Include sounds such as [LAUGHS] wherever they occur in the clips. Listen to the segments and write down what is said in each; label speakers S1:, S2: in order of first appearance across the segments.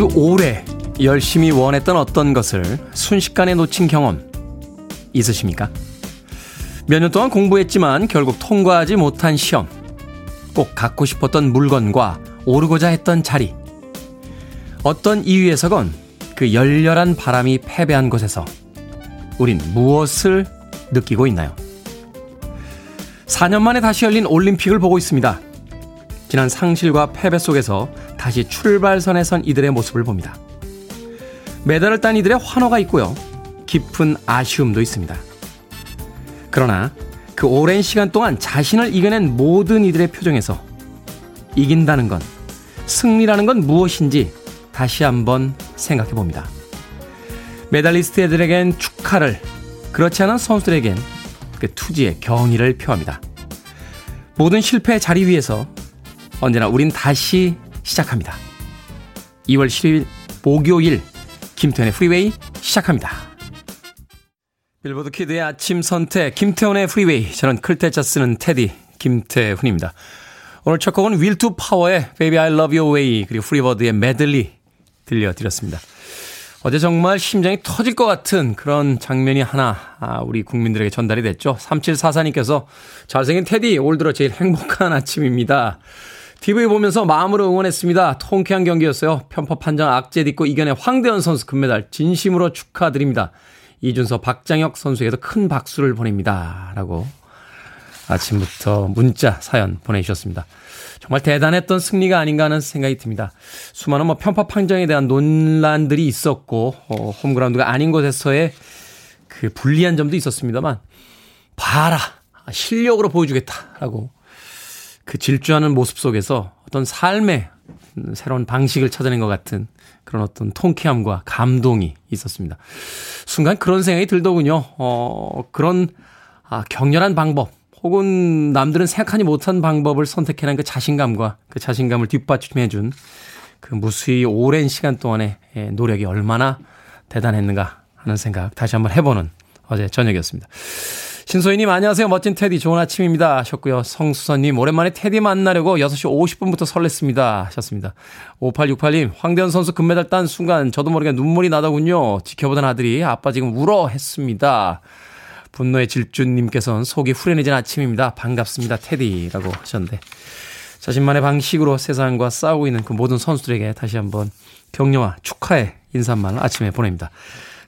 S1: 아주 오래 열심히 원했던 어떤 것을 순식간에 놓친 경험 있으십니까? 몇 년 동안 공부했지만 결국 통과하지 못한 시험. 꼭 갖고 싶었던 물건과 오르고자 했던 자리. 어떤 이유에서건 그 열렬한 바람이 패배한 곳에서 우린 무엇을 느끼고 있나요? 4년 만에 다시 열린 올림픽을 보고 있습니다. 지난 상실과 패배 속에서 다시 출발선에 선 이들의 모습을 봅니다. 메달을 딴 이들의 환호가 있고요. 깊은 아쉬움도 있습니다. 그러나 그 오랜 시간 동안 자신을 이겨낸 모든 이들의 표정에서 이긴다는 건, 승리라는 건 무엇인지 다시 한번 생각해 봅니다. 메달리스트들에겐 축하를, 그렇지 않은 선수들에겐 그 투지에 경의를 표합니다. 모든 실패의 자리 위에서 언제나 우린 다시 시작합니다. 2월 10일 목요일 김태훈의 Freeway 시작합니다. 빌보드 Kid의 아침 선택 김태훈의 Freeway 저는 클 태자 쓰는 테디 김태훈입니다. 오늘 첫 곡은 Will to Power의 Baby I Love Your Way 그리고 Free Bird의 메들리 들려드렸습니다. 어제 정말 심장이 터질 것 같은 그런 장면이 하나 아, 우리 국민들에게 전달이 됐죠. 3744님께서 잘생긴 테디 올 들어 제일 행복한 아침입니다. TV 보면서 마음으로 응원했습니다. 통쾌한 경기였어요. 편파 판정 악재 딛고 이겨낸 황대현 선수 금메달 진심으로 축하드립니다. 이준서 박장혁 선수에게도 큰 박수를 보냅니다. 라고 아침부터 문자 사연 보내주셨습니다. 정말 대단했던 승리가 아닌가 하는 생각이 듭니다. 수많은 뭐 편파 판정에 대한 논란들이 있었고 어, 홈그라운드가 아닌 곳에서의 그 불리한 점도 있었습니다만 봐라 실력으로 보여주겠다라고 그 질주하는 모습 속에서 어떤 삶의 새로운 방식을 찾아낸 것 같은 그런 어떤 통쾌함과 감동이 있었습니다. 순간 그런 생각이 들더군요. 어, 그런 아, 격렬한 방법, 혹은 남들은 생각하지 못한 방법을 선택해낸 그 자신감과 그 자신감을 뒷받침해준 그 무수히 오랜 시간 동안의 예, 노력이 얼마나 대단했는가 하는 생각 다시 한번 해보는 어제 저녁이었습니다. 신소희님 안녕하세요. 멋진 테디 좋은 아침입니다 하셨고요. 성수선님 오랜만에 테디 만나려고 6시 50분부터 설렜습니다 하셨습니다. 5868님 황대현 선수 금메달 딴 순간 저도 모르게 눈물이 나더군요. 지켜보던 아들이 아빠 지금 울어 했습니다. 분노의 질주님께서는 속이 후련해진 아침입니다. 반갑습니다. 테디라고 하셨는데 자신만의 방식으로 세상과 싸우고 있는 그 모든 선수들에게 다시 한번 격려와 축하의 인사말 아침에 보냅니다.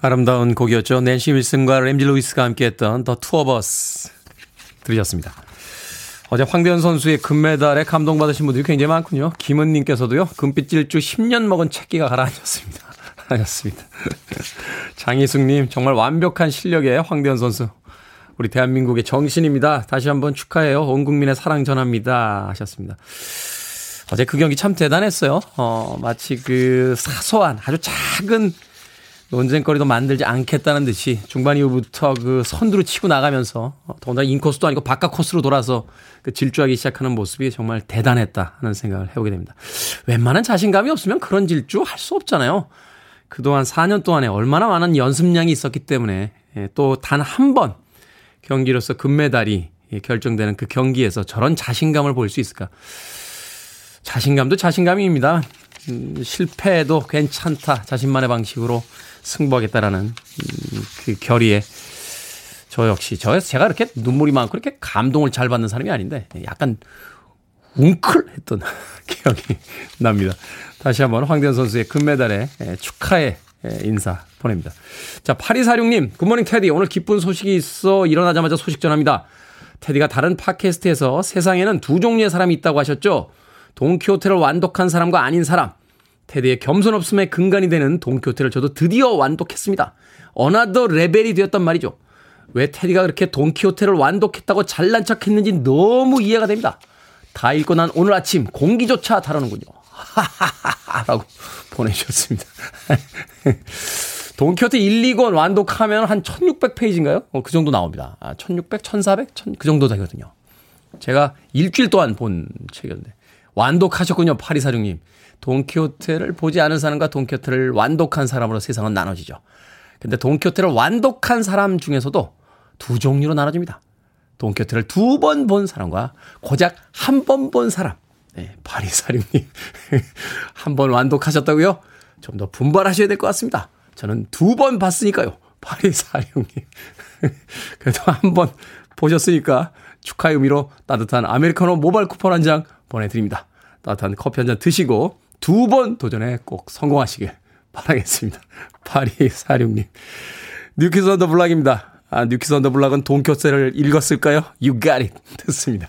S1: 아름다운 곡이었죠. 낸시 윌슨과 램지 루이스가 함께했던 The Two of Us 들으셨습니다. 어제 황대헌 선수의 금메달에 감동받으신 분들이 굉장히 많군요. 김은님께서도요. 금빛 질주 10년 먹은 체기가 가라앉았습니다. [LAUGHS] 하셨습니다. [LAUGHS] 장희숙님 정말 완벽한 실력의 황대헌 선수. 우리 대한민국의 정신입니다. 다시 한번 축하해요. 온 국민의 사랑 전합니다. 하셨습니다. 어제 그 경기 참 대단했어요. 어, 마치 그 사소한 아주 작은 논쟁거리도 만들지 않겠다는 듯이 중반 이후부터 그 선두로 치고 나가면서 어, 더군다나 인코스도 아니고 바깥 코스로 돌아서 그 질주하기 시작하는 모습이 정말 대단했다 하는 생각을 해보게 됩니다. 웬만한 자신감이 없으면 그런 질주 할 수 없잖아요. 그동안 4년 동안에 얼마나 많은 연습량이 있었기 때문에 예, 또단 한 번 경기로서 금메달이 예, 결정되는 그 경기에서 저런 자신감을 보일 수 있을까? 자신감도 자신감입니다. 음, 실패해도 괜찮다. 자신만의 방식으로 승부하겠다라는 음, 그 결의에 저 역시 저 제가 그렇게 눈물이 많고 그렇게 감동을 잘 받는 사람이 아닌데 약간 웅클했던 [LAUGHS] 기억이 납니다. 다시 한번 황대현 선수의 금메달에 예, 축하의 예, 인사 보냅니다. 자, 8246님, 굿모닝 테디. 오늘 기쁜 소식이 있어 일어나자마자 소식 전합니다. 테디가 다른 팟캐스트에서 세상에는 두 종류의 사람이 있다고 하셨죠? 돈키호테를 완독한 사람과 아닌 사람. 테디의 겸손 없음의 근간이 되는 돈키호테를 저도 드디어 완독했습니다. another 레벨이 되었단 말이죠. 왜 테디가 그렇게 돈키호테를 완독했다고 잘난 척 했는지 너무 이해가 됩니다. 다 읽고 난 오늘 아침 공기조차 다르군요. 하하하하 라고 [LAUGHS] 보내주셨습니다. 돈키호테 1, 2권 완독하면 한 1600페이지인가요? 어, 그 정도 나옵니다. 아, 1600, 1400? 1000, 그 정도 되거든요. 제가 일주일 동안 본 책이었는데. 완독하셨군요, 파리사령님. 돈키호테를 보지 않은 사람과 돈키호테를 완독한 사람으로 세상은 나눠지죠. 근데 돈키호테를 완독한 사람 중에서도 두 종류로 나눠집니다. 돈키호테를 두 번 본 사람과 고작 한 번 본 사람. 네, 파리사령님. [LAUGHS] 한 번 완독하셨다고요? 좀 더 분발하셔야 될 것 같습니다. 저는 두 번 봤으니까요. 파리사령님. [LAUGHS] 그래도 한 번 보셨으니까 축하의 의미로 따뜻한 아메리카노 모바일 쿠폰 한 장 보내드립니다. 따뜻한 커피 한 잔 드시고 두 번 도전에 꼭 성공하시길 바라겠습니다. [LAUGHS] 8246님. New Kids on the Block입니다. 아, New Kids on the Block은 돈키호테를 읽었을까요? You got it. [LAUGHS] 듣습니다.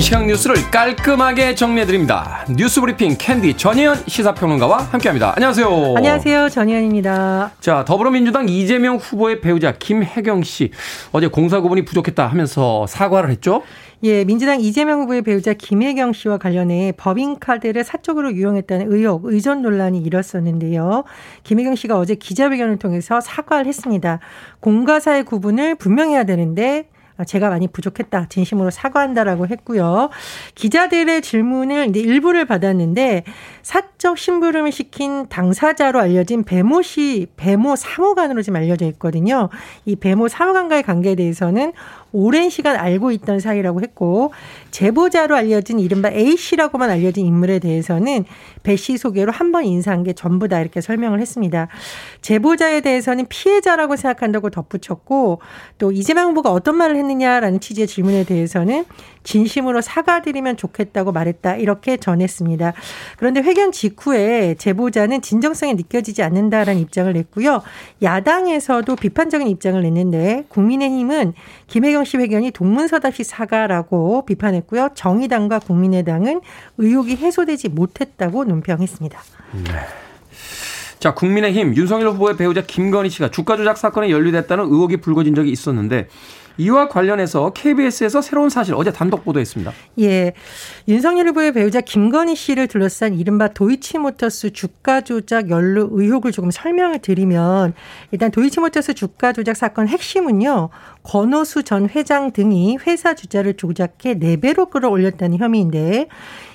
S1: 이 시각 뉴스를 깔끔하게 정리해드립니다. 뉴스 브리핑 캔디 전희연 시사평론가와 함께합니다. 안녕하세요.
S2: 안녕하세요. 전희연입니다.
S1: 자, 더불어민주당 이재명 후보의 배우자 김혜경 씨 어제 공사 구분이 부족했다 하면서 사과를 했죠?
S2: 예, 민주당 이재명 후보의 배우자 김혜경 씨와 관련해 법인카드를 사적으로 유용했다는 의혹, 의전 논란이 일었었는데요. 김혜경 씨가 어제 기자회견을 통해서 사과를 했습니다. 공과사의 구분을 분명해야 되는데 아, 제가 많이 부족했다. 진심으로 사과한다라고 했고요. 기자들의 질문을 일부를 받았는데 사적 심부름을 시킨 당사자로 알려진 배모 씨, 배모 사무관으로 지금 알려져 있거든요. 이 배모 사무관과의 관계에 대해서는 오랜 시간 알고 있던 사이라고 했고 제보자로 알려진 이른바 A 씨라고만 알려진 인물에 대해서는 배 씨 소개로 한 번 인사한 게 전부다 이렇게 설명을 했습니다. 제보자에 대해서는 피해자라고 생각한다고 덧붙였고 또 이재명 후보가 어떤 말을 했느냐라는 취지의 질문에 대해서는 진심으로 사과드리면 좋겠다고 말했다 이렇게 전했습니다. 그런데 회견 직후에 제보자는 진정성이 느껴지지 않는다라는 입장을 냈고요. 야당에서도 비판적인 입장을 냈는데 국민의힘은 김혜경 씨 회견이 동문서답시 사과라고 비판했고요. 정의당과 국민의당은 의혹이 해소되지 못했다고 논평했습니다. 네.
S1: 자, 국민의힘 윤석열 후보의 배우자 김건희 씨가 주가 조작 사건에 연루됐다는 의혹이 불거진 적이 있었는데 이와 관련해서 KBS에서 새로운 사실 어제 단독 보도했습니다.
S2: 예. 윤석열 후보의 배우자 김건희 씨를 둘러싼 이른바 도이치모터스 주가 조작 연루 의혹을 조금 설명을 드리면 일단 도이치모터스 주가 조작 사건 핵심은요. 권오수 전 회장 등이 회사 주자를 조작해 4배로 끌어올렸다는 혐의인데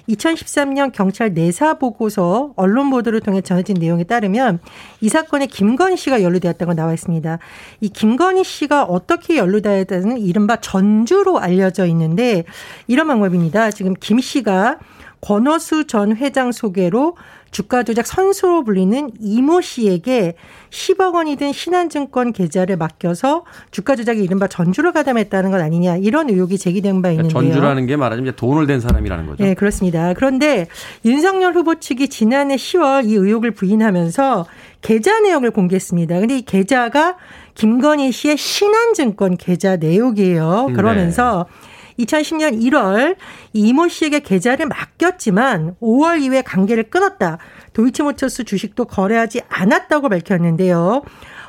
S2: 2013년 경찰 내사 보고서 언론 보도를 통해 전해진 내용에 따르면 이 사건에 김건희 씨가 연루되었다고 나와 있습니다. 이 김건희 씨가 어떻게 연루되었다는 이른바 전주로 알려져 있는데 이런 방법입니다. 지금 김 씨가 권오수 전 회장 소개로 주가 조작 선수로 불리는 이모 씨에게 10억 원이 든 신한증권 계좌를 맡겨서 주가 조작이 이른바 전주를 가담했다는 것 아니냐 이런 의혹이 제기된 바 있는데요.
S1: 그러니까 전주라는 게 말하자면 돈을 댄 사람이라는 거죠.
S2: 네, 그렇습니다. 그런데 윤석열 후보 측이 지난해 10월 이 의혹을 부인하면서 계좌 내역을 공개했습니다. 근데 이 계좌가 김건희 씨의 신한증권 계좌 내역이에요. 그러면서 네. 2010년 1월 이모 씨에게 계좌를 맡겼지만 5월 이후에 관계를 끊었다. 도이치모터스 주식도 거래하지 않았다고 밝혔는데요.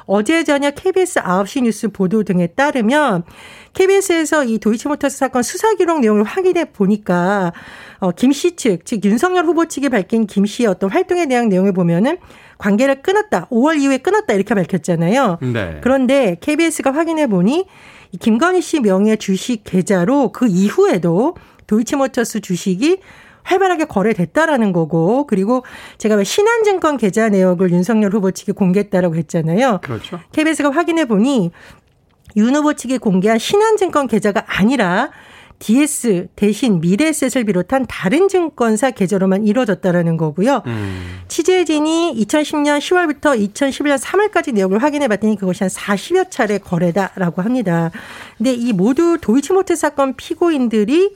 S2: 어제 저녁 KBS 9시 뉴스 보도 등에 따르면 KBS에서 이 도이치모터스 사건 수사 기록 내용을 확인해 보니까 어, 김씨 측, 즉 윤석열 후보 측이 밝힌 김 씨의 어떤 활동에 대한 내용을 보면은 관계를 끊었다. 5월 이후에 끊었다 이렇게 밝혔잖아요. 네. 그런데 KBS가 확인해 보니 김건희 씨 명의 주식 계좌로 그 이후에도 도이치모터스 주식이 활발하게 거래됐다라는 거고 그리고 제가 왜 신한증권 계좌 내역을 윤석열 후보 측이 공개했다라고 했잖아요.
S1: 그렇죠.
S2: KBS가 확인해 보니 윤 후보 측이 공개한 신한증권 계좌가 아니라 DS 대신 미래셋을 비롯한 다른 증권사 계좌로만 이루어졌다라는 거고요. 음. 취재진이 2010년 10월부터 2011년 3월까지 내역을 확인해 봤더니 그것이 한 40여 차례 거래다라고 합니다. 근데 이 모두 도이치모트 사건 피고인들이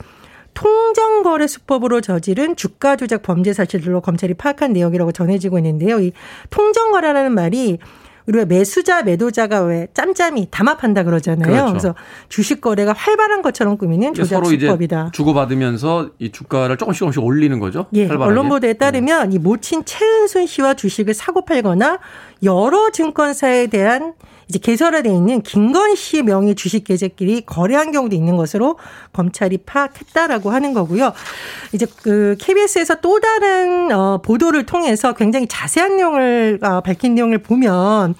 S2: 통정거래 수법으로 저지른 주가 조작 범죄 사실들로 검찰이 파악한 내용이라고 전해지고 있는데요. 이 통정거래라는 말이 우리가 매수자 매도자가 왜 짬짬이 담합한다 그러잖아요. 그렇죠. 그래서 주식 거래가 활발한 것처럼 꾸미는 조작 수법이다.
S1: 주고받으면서 이 주가를 조금씩 조금씩 올리는 거죠.
S2: 예. 언론 보도에 따르면 음. 이 모친 최은순 씨와 주식을 사고 팔거나 여러 증권사에 대한 이제 개설화돼 있는 김건희 씨의 명의 주식 계좌끼리 거래한 경우도 있는 것으로 검찰이 파악했다라고 하는 거고요. 이제 그 KBS에서 또 다른 어 보도를 통해서 굉장히 자세한 내용을 어 밝힌 내용을 보면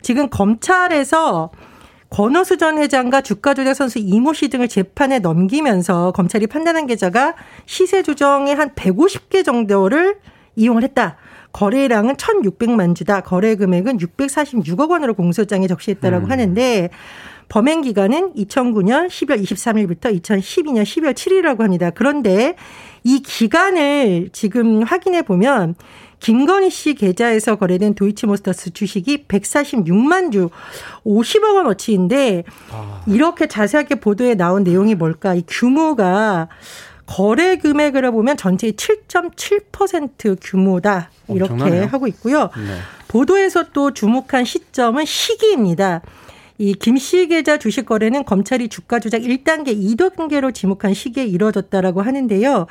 S2: 지금 검찰에서 권오수 전 회장과 주가 조작 선수 이모 씨 등을 재판에 넘기면서 검찰이 판단한 계좌가 시세 조정의 한 150개 정도를 이용을 했다. 거래량은 1,600만 주다. 거래 금액은 646억 원으로 공소장에 적시했다라고 음. 하는데 범행 기간은 2009년 10월 23일부터 2012년 12월 7일이라고 합니다. 그런데 이 기간을 지금 확인해 보면 김건희 씨 계좌에서 거래된 도이치모스터스 주식이 146만 주 50억 원 어치인데 아. 이렇게 자세하게 보도에 나온 내용이 뭘까? 이 규모가 거래 금액으로 보면 전체의 7.7% 규모다. 이렇게 엄청나네요. 하고 있고요. 네. 보도에서 또 주목한 시점은 시기입니다. 이 김씨 계좌 주식 거래는 검찰이 주가 조작 1단계, 2단계로 지목한 시기에 이루어졌다라고 하는데요.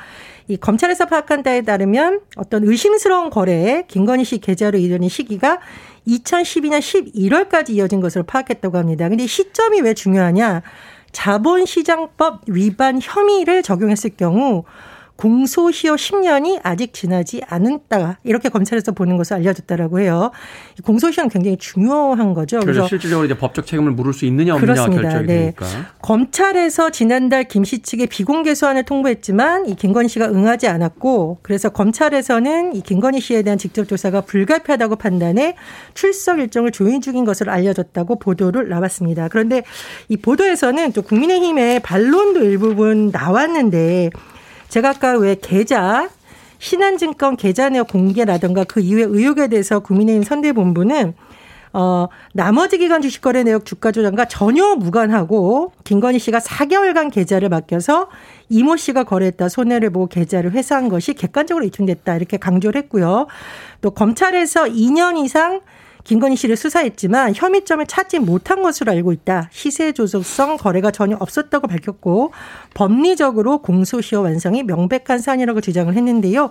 S2: 이 검찰에서 파악한 바에 따르면 어떤 의심스러운 거래에 김건희 씨 계좌로 이르는 시기가 2012년 11월까지 이어진 것으로 파악했다고 합니다. 근데 시점이 왜 중요하냐? 자본시장법 위반 혐의를 적용했을 경우 공소시효 10년이 아직 지나지 않았다. 이렇게 검찰에서 보는 것을 알려졌다라고 해요. 공소시효는 굉장히 중요한 거죠.
S1: 그래서, 실질적으로 이제 법적 책임을 물을 수 있느냐 없느냐 그렇습니다. 결정이 네. 되니까.
S2: 검찰에서 지난달 김 씨 측에 비공개 소환을 통보했지만 이 김건희 씨가 응하지 않았고 그래서 검찰에서는 이 김건희 씨에 대한 직접 조사가 불가피하다고 판단해 출석 일정을 조인 중인 것으로 알려졌다고 보도를 나왔습니다. 그런데 이 보도에서는 또 국민의힘의 반론도 일부분 나왔는데 제가 아까 왜 계좌 신한증권 계좌 내역 공개라든가 그 이후의 의혹에 대해서 국민의힘 선대본부는 어, 나머지 기간 주식 거래 내역 주가 조작과 전혀 무관하고 김건희 씨가 4개월간 계좌를 맡겨서 이모 씨가 거래했다 손해를 보고 계좌를 회수한 것이 객관적으로 입증됐다 이렇게 강조를 했고요. 또 검찰에서 2년 이상 김건희 씨를 수사했지만 혐의점을 찾지 못한 것으로 알고 있다. 시세 조작성 거래가 전혀 없었다고 밝혔고 법리적으로 공소시효 완성이 명백한 사안이라고 주장을 했는데요.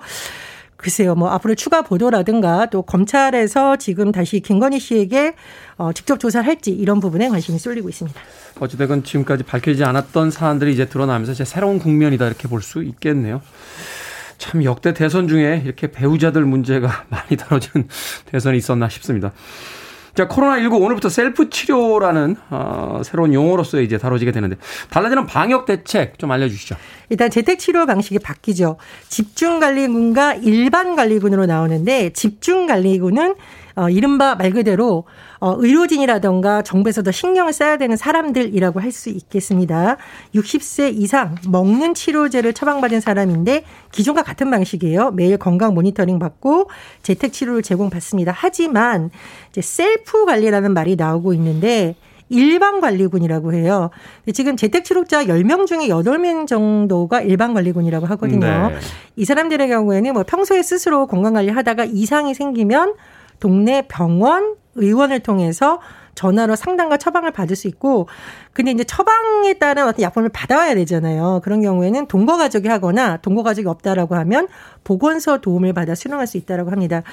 S2: 글쎄요, 뭐 앞으로 추가 보도라든가 또 검찰에서 지금 다시 김건희 씨에게 어, 직접 조사를 할지 이런 부분에 관심이 쏠리고 있습니다.
S1: 어찌됐건 지금까지 밝혀지지 않았던 사안들이 이제 드러나면서 이제 새로운 국면이다 이렇게 볼 수 있겠네요. 참 역대 대선 중에 이렇게 배우자들 문제가 [LAUGHS] 많이 다뤄지는 대선이 있었나 싶습니다. 자, 코로나19 오늘부터 셀프 치료라는 어, 새로운 용어로서 이제 다뤄지게 되는데 달라지는 방역 대책 좀 알려주시죠.
S2: 일단 재택 치료 방식이 바뀌죠. 집중 관리군과 일반 관리군으로 나오는데 집중 관리군은 어, 이른바 말 그대로 어, 의료진이라던가 정부에서 더 신경을 써야 되는 사람들이라고 할 수 있겠습니다. 60세 이상 먹는 치료제를 처방받은 사람인데 기존과 같은 방식이에요. 매일 건강 모니터링 받고 재택 치료를 제공받습니다. 하지만 이제 셀프 관리라는 말이 나오고 있는데 일반 관리군이라고 해요. 지금 재택치료자 10명 중에 8명 정도가 일반 관리군이라고 하거든요. 네. 이 사람들의 경우에는 뭐 평소에 스스로 건강관리 하다가 이상이 생기면 동네 병원, 의원을 통해서 전화로 상담과 처방을 받을 수 있고 근데 이제 처방에 따른 어떤 약품을 받아와야 되잖아요. 그런 경우에는 동거 가족이 하거나 동거 가족이 없다라고 하면 보건소 도움을 받아 수령할 수 있다라고 합니다.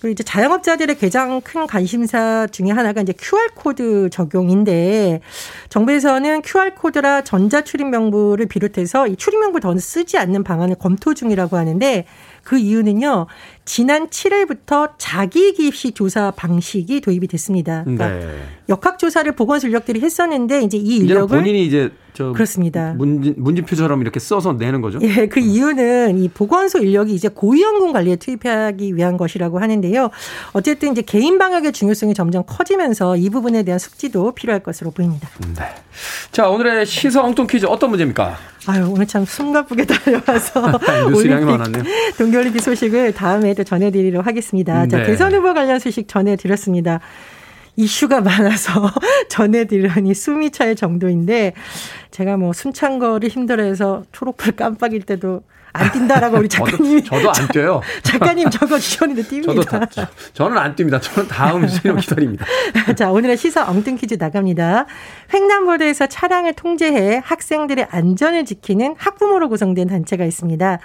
S2: 그리고 이제 자영업자들의 가장 큰 관심사 중에 하나가 이제 QR 코드 적용인데 정부에서는 QR 코드라 전자 출입 명부를 비롯해서 이 출입 명부 더 쓰지 않는 방안을 검토 중이라고 하는데 그 이유는요. 지난 7일부터 자기 기입시 조사 방식이 도입이 됐습니다. 그러니까 네. 역학 조사를 보건소 인력들이 했었는데 이제 이 인력을
S1: 본인이 이제 저
S2: 그렇습니다.
S1: 문진, 문진표처럼 이렇게 써서 내는 거죠?
S2: 예, 그 이유는 이 보건소 인력이 이제 고위험군 관리에 투입하기 위한 것이라고 하는데요. 어쨌든 이제 개인 방역의 중요성이 점점 커지면서 이 부분에 대한 숙지도 필요할 것으로 보입니다.
S1: 네. 자, 오늘의 시사 엉뚱 퀴즈 어떤 문제입니까?
S2: 아유, 오늘 참 숨가쁘게 [LAUGHS] 달려와서 [LAUGHS]
S1: 많았네요.
S2: 동계올림픽 소식을 다음에 또 전해드리도록 하겠습니다. 자, 네. 대선 후보 관련 소식 전해드렸습니다. 이슈가 많아서 [LAUGHS] 전해드리려니 숨이 찰 정도인데 제가 뭐 숨찬 거를 힘들어해서 초록불 깜빡일 때도 안 뛴다라고 우리 [LAUGHS] 작가님이
S1: 저도, 저도 안 뛰어요. [LAUGHS]
S2: 작가님 적어 주셨는데 뜁니다.
S1: 저도 저는 안 뜁니다. 저는 다음 수요 기다립니다.
S2: 자 오늘의 시사 엉뚱 퀴즈 나갑니다. 횡단보도에서 차량을 통제해 학생들의 안전을 지키는 학부모로 구성된 단체가 있습니다.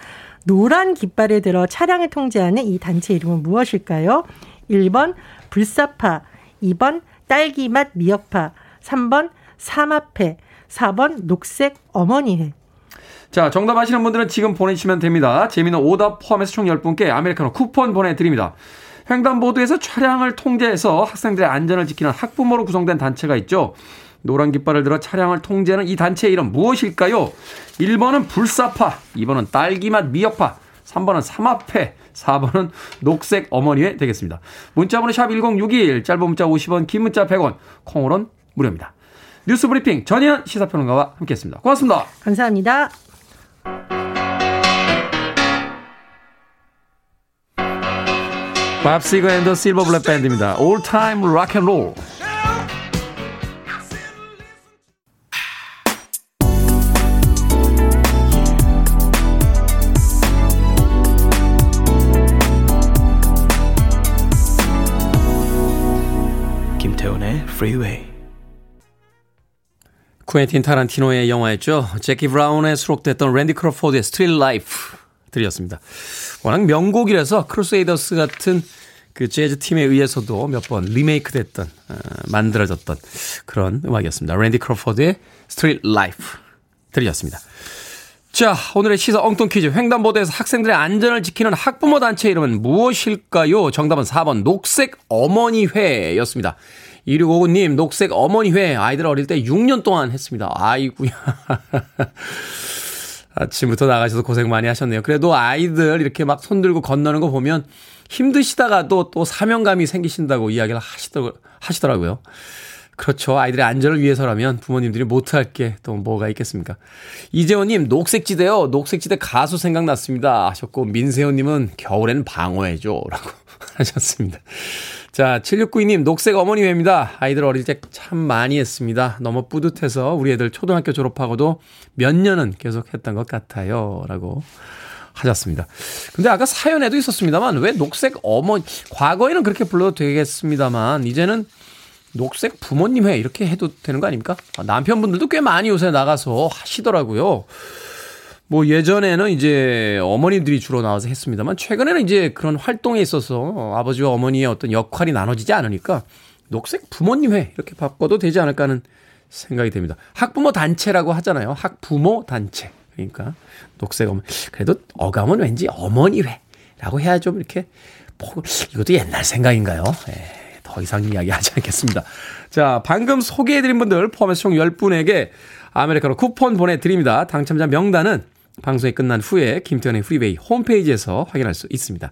S2: 노란 깃발을 들어 차량을 통제하는 이 단체 이름은 무엇일까요? 1번 불사파, 2번 딸기맛 미역파, 3번 삼합회, 4번 녹색 어머니회.
S1: 자, 정답 아시는 분들은 지금 보내주시면 됩니다. 재미는 오답 포함해서 총 10분께 아메리카노 쿠폰 보내드립니다. 횡단보도에서 차량을 통제해서 학생들의 안전을 지키는 학부모로 구성된 단체가 있죠. 노란 깃발을 들어 차량을 통제하는 이 단체의 이름 무엇일까요? 1번은 불사파, 2번은 딸기맛 미역파, 3번은 삼합회, 4번은 녹색 어머니회 되겠습니다. 문자번호 샵 1061, 짧은 문자 50원, 긴 문자 100원, 콩으로는 무료입니다. 뉴스 브리핑 전희연 시사평론가와 함께했습니다. 고맙습니다.
S2: 감사합니다.
S1: 밥 시거 and the Silver Bullet Band입니다. Roll. 김 Freeway. 쿠엔틴 타란티노의 영화였죠. Jackie Brown에 수록됐던 랜디 크로포드의 Street Life 들으셨습니다. 워낙 명곡이라서 Crusaders 같은 그 재즈 팀에 의해서도 몇 번 리메이크 됐던 어, 만들어졌던 그런 음악이었습니다. 랜디 크로포드의 Street Life 들으셨습니다. 자, 오늘의 시사 엉뚱 퀴즈. 횡단보도에서 학생들의 안전을 지키는 학부모 단체 이름은 무엇일까요? 정답은 4번 녹색 어머니회였습니다. 2659님, 녹색 어머니회. 아이들 어릴 때 6년 동안 했습니다. 아이구야. [LAUGHS] 아침부터 나가셔서 고생 많이 하셨네요. 그래도 아이들 이렇게 막 손 들고 건너는 거 보면 힘드시다가도 또 사명감이 생기신다고 이야기를 하시더, 하시더라고요. 그렇죠. 아이들의 안전을 위해서라면 부모님들이 못할 게 또 뭐가 있겠습니까? 이재호님, 녹색지대요. 녹색지대 가수 생각났습니다. 하셨고, 민세호님은 겨울엔 방어해줘. 라고 [LAUGHS] 하셨습니다. 자, 7692님, 녹색 어머니 회입니다. 아이들 어릴 때 참 많이 했습니다. 너무 뿌듯해서 우리 애들 초등학교 졸업하고도 몇 년은 계속 했던 것 같아요. 라고 하셨습니다. 근데 아까 사연에도 있었습니다만, 왜 녹색 어머니, 과거에는 그렇게 불러도 되겠습니다만, 이제는 녹색 부모님 회 이렇게 해도 되는 거 아닙니까? 아, 남편분들도 꽤 많이 요새 나가서 하시더라고요. 뭐 예전에는 이제 어머니들이 주로 나와서 했습니다만 최근에는 이제 그런 활동에 있어서 아버지와 어머니의 어떤 역할이 나눠지지 않으니까 녹색 부모님 회 이렇게 바꿔도 되지 않을까 하는 생각이 됩니다. 학부모 단체라고 하잖아요. 학부모 단체. 그러니까 녹색 어머니. 그래도 어감은 왠지 어머니 회라고 해야 좀 이렇게 이것도 옛날 생각인가요? 예. 더 이상 이야기하지 않겠습니다. 자, 방금 소개해드린 분들 포함해서 총 10분에게 아메리카노 쿠폰 보내드립니다. 당첨자 명단은 방송이 끝난 후에 김태현의 프리베이 홈페이지에서 확인할 수 있습니다.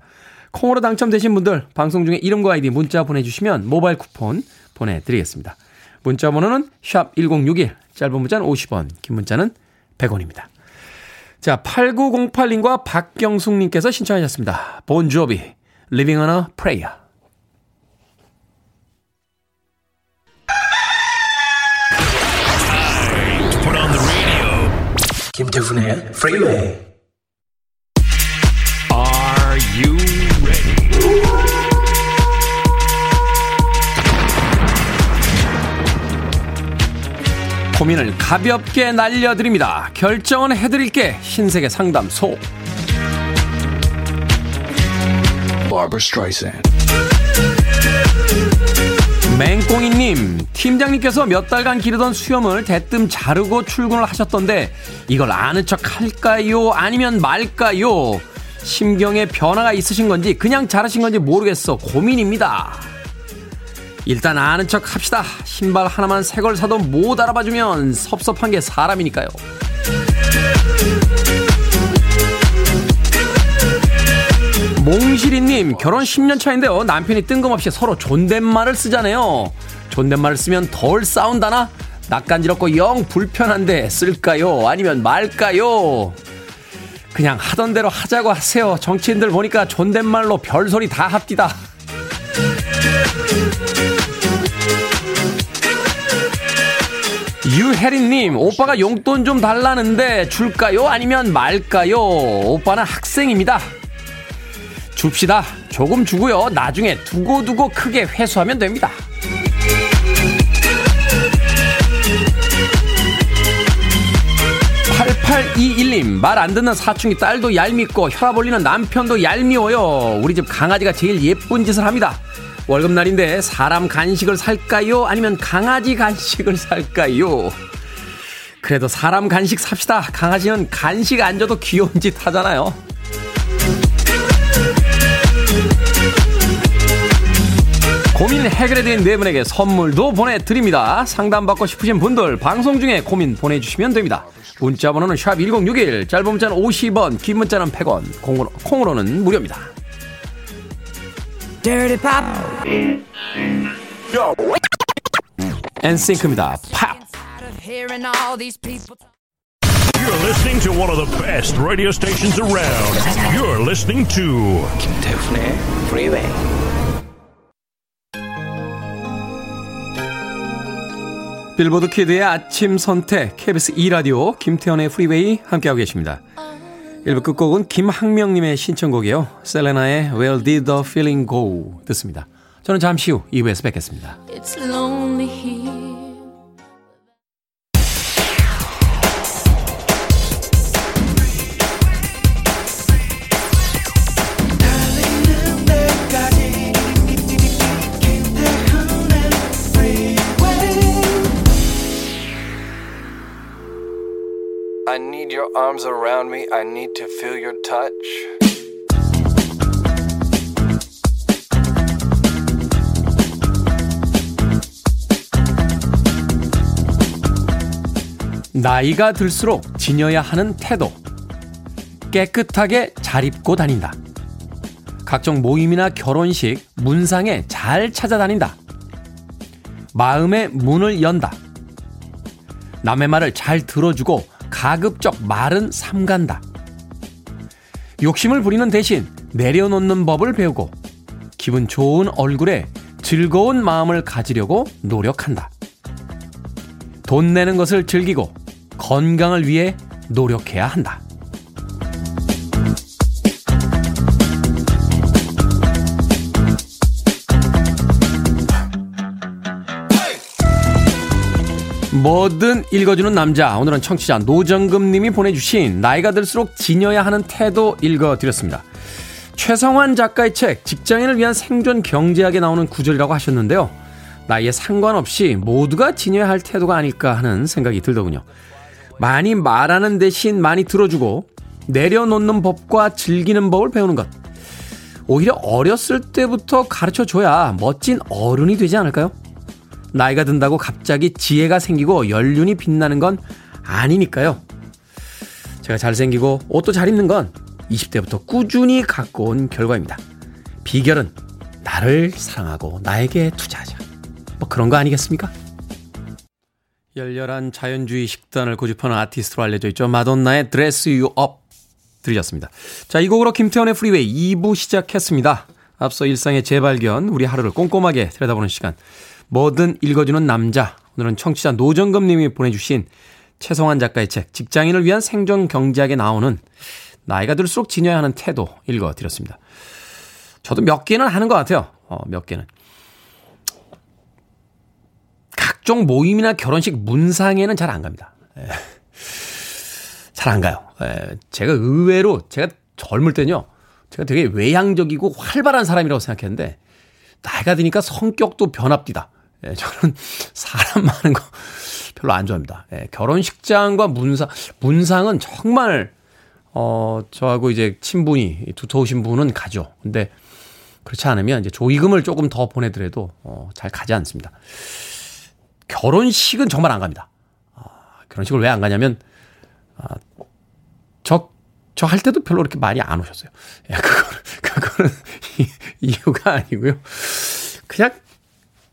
S1: 콩으로 당첨되신 분들 방송 중에 이름과 아이디 문자 보내주시면 모바일 쿠폰 보내드리겠습니다. 문자 번호는 샵 1061, 짧은 문자는 50원, 긴 문자는 100원입니다. 자, 8908님과 박경숙님께서 신청하셨습니다. 본조비, Living on a Prayer. 김태훈의 Freeway Are you ready? 고민을 가볍게 날려드립니다. 결정은 해드릴게 흰색의 상담소 Barbara Streisand 맹꽁이님, 팀장님께서 몇 달간 기르던 수염을 대뜸 자르고 출근을 하셨던데 이걸 아는 척 할까요? 아니면 말까요? 심경에 변화가 있으신 건지 그냥 자르신 건지 모르겠어 고민입니다. 일단 아는 척 합시다. 신발 하나만 새 걸 사도 못 알아봐주면 섭섭한 게 사람이니까요. 몽실이님 결혼 10년 차인데요. 남편이 뜬금없이 서로 존댓말을 쓰잖아요. 존댓말을 쓰면 덜 싸운다나? 낯간지럽고 영 불편한데 쓸까요? 아니면 말까요? 그냥 하던 대로 하자고 하세요. 정치인들 보니까 존댓말로 별소리 다 합디다. 유혜린님, 오빠가 용돈 좀 달라는데 줄까요? 아니면 말까요? 오빠는 학생입니다. 줍시다. 조금 주고요. 나중에 두고두고 크게 회수하면 됩니다. 8821님, 말 안 듣는 사춘기 딸도 얄밉고 혈압 올리는 남편도 얄미워요. 우리 집 강아지가 제일 예쁜 짓을 합니다. 월급날인데 사람 간식을 살까요? 아니면 강아지 간식을 살까요? 그래도 사람 간식 삽시다. 강아지는 간식 안 줘도 귀여운 짓 하잖아요. 고민 해결해드린 네 분에게 선물도 보내드립니다. 상담받고 싶으신 분들 방송 중에 고민 보내주시면 됩니다. 문자 번호는 샵1061 짧은 문자는 50원 긴 문자는 100원 콩으로, 콩으로는 무료입니다. 엔싱크입니다. 팝.
S3: You're listening to one of the best radio stations around. You're listening to
S4: 김태훈의 Freeway.
S1: 빌보드 키드의 아침 선택 KBS 2라디오 김태훈의 프리웨이 함께하고 계십니다. 1부 끝곡은 김학명님의 신청곡이에요. 셀레나의 Where Did the Feeling Go 듣습니다. 저는 잠시 후 2부에서 뵙겠습니다.
S4: Arms around me. I need to feel your touch.
S1: 나이가 들수록 지녀야 하는 태도. 깨끗하게 잘 입고 다닌다. 각종 모임이나 결혼식, 문상에 잘 찾아다닌다. 마음의 문을 연다. 남의 말을 잘 들어주고 가급적 말은 삼간다. 욕심을 부리는 대신 내려놓는 법을 배우고 기분 좋은 얼굴에 즐거운 마음을 가지려고 노력한다. 돈 내는 것을 즐기고 건강을 위해 노력해야 한다. 뭐든 읽어주는 남자. 오늘은 청취자 노정금 님이 보내주신 나이가 들수록 지녀야 하는 태도 읽어드렸습니다. 최성환 작가의 책 직장인을 위한 생존 경제학에 나오는 구절이라고 하셨는데요. 나이에 상관없이 모두가 지녀야 할 태도가 아닐까 하는 생각이 들더군요. 많이 말하는 대신 많이 들어주고 내려놓는 법과 즐기는 법을 배우는 것. 오히려 어렸을 때부터 가르쳐 줘야 멋진 어른이 되지 않을까요? 나이가 든다고 갑자기 지혜가 생기고 연륜이 빛나는 건 아니니까요. 제가 잘생기고 옷도 잘 입는 건 20대부터 꾸준히 갖고 온 결과입니다. 비결은 나를 사랑하고 나에게 투자하자. 뭐 그런 거 아니겠습니까? 열렬한 자연주의 식단을 고집하는 아티스트로 알려져 있죠. 마돈나의 Dress You Up 들으셨습니다. 자, 이 곡으로 김태훈의 프리웨이 2부 시작했습니다. 앞서 일상의 재발견, 우리 하루를 꼼꼼하게 들여다보는 시간. 뭐든 읽어주는 남자. 오늘은 청취자 노정금 님이 보내주신 최성환 작가의 책, 직장인을 위한 생존 경제학에 나오는 나이가 들수록 지녀야 하는 태도 읽어드렸습니다. 저도 몇 개는 하는 것 같아요. 어, 몇 개는. 각종 모임이나 결혼식 문상에는 잘 안 갑니다. 잘 안 가요. 에, 제가 의외로, 제가 젊을 때는요, 제가 되게 외향적이고 활발한 사람이라고 생각했는데, 나이가 드니까 성격도 변합디다. 예, 저는 [LAUGHS] 사람 많은 거 별로 안 좋아합니다. 예, 결혼식장과 문상, 문상은 정말, 어, 저하고 이제 친분이 두터우신 분은 가죠. 근데 그렇지 않으면 이제 조의금을 조금 더 보내더라도 어, 잘 가지 않습니다. 결혼식은 정말 안 갑니다. 아, 결혼식을 왜 안 가냐면 아, 저, 저 할 때도 별로 그렇게 많이 안 오셨어요. 야, 그거는, [LAUGHS] 그거는 이유가 아니고요. 그냥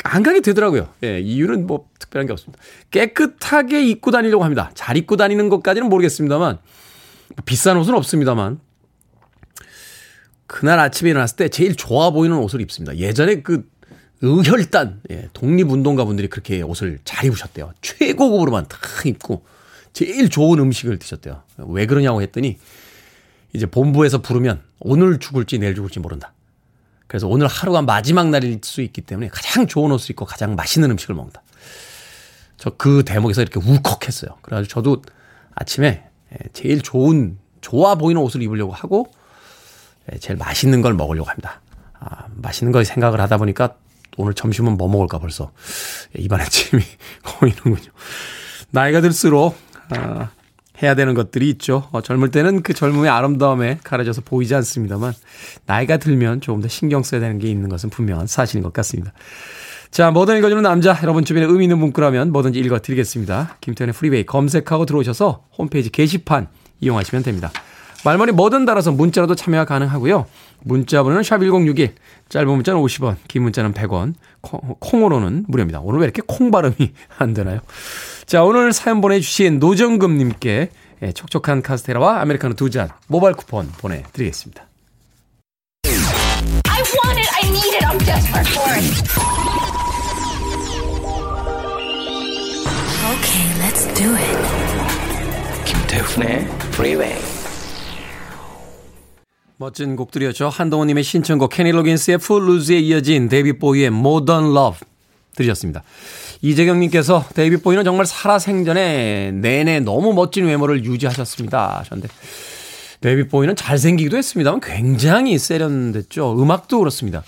S1: 안 가게 되더라고요. 예, 이유는 뭐 특별한 게 없습니다. 깨끗하게 입고 다니려고 합니다. 잘 입고 다니는 것까지는 모르겠습니다만, 뭐 비싼 옷은 없습니다만, 그날 아침에 일어났을 때 제일 좋아 보이는 옷을 입습니다. 예전에 그 의혈단, 예, 독립운동가 분들이 그렇게 옷을 잘 입으셨대요. 최고급으로만 탁 입고, 제일 좋은 음식을 드셨대요. 왜 그러냐고 했더니, 이제 본부에서 부르면 오늘 죽을지 내일 죽을지 모른다. 그래서 오늘 하루가 마지막 날일 수 있기 때문에 가장 좋은 옷을 입고 가장 맛있는 음식을 먹는다. 저 그 대목에서 이렇게 울컥했어요. 그래가지고 저도 아침에 예, 제일 좋은, 좋아 보이는 옷을 입으려고 하고 예, 제일 맛있는 걸 먹으려고 합니다. 아, 맛있는 걸 생각을 하다 보니까 오늘 점심은 뭐 먹을까 벌써 예, 입안에 침이 [LAUGHS] 고이는군요. 나이가 들수록 아, 해야 되는 것들이 있죠. 어, 젊을 때는 그 젊음의 아름다움에 가려져서 보이지 않습니다만 나이가 들면 조금 더 신경 써야 되는 게 있는 것은 분명한 사실인 것 같습니다. 자, 뭐든 읽어주는 남자, 여러분 주변에 의미 있는 문구라면 뭐든지 읽어드리겠습니다. 김태현의 프리베이 검색하고 들어오셔서 홈페이지 게시판 이용하시면 됩니다. 말머리 뭐든 달아서 문자로도 참여가 가능하고요. 문자 번호는 샵1061, 짧은 문자는 50원, 긴 문자는 100원, 콩, 으로는 무료입니다. 오늘 왜 이렇게 콩 발음이 [LAUGHS] 안 되나요? 자, 오늘 사연 보내주신 노정금님께 예, 촉촉한 카스테라와 아메리카노 두 잔 모바일 쿠폰 보내드리겠습니다. I want it, I need it, I'm desperate for it. Okay, let's do it. 김태훈의 Freeway. 멋진 곡들이었죠. 한동훈님의 신청곡 케니 로긴스의 Footloose에 이어진 데이비드 보위의 Modern Love 들으셨습니다. 이재경님께서 데이비드 보위는 정말 살아생전에 내내 너무 멋진 외모를 유지하셨습니다. 하셨는데 데이비드 보위는 잘생기기도 했습니다만 굉장히 세련됐죠. 음악도 그렇습니다.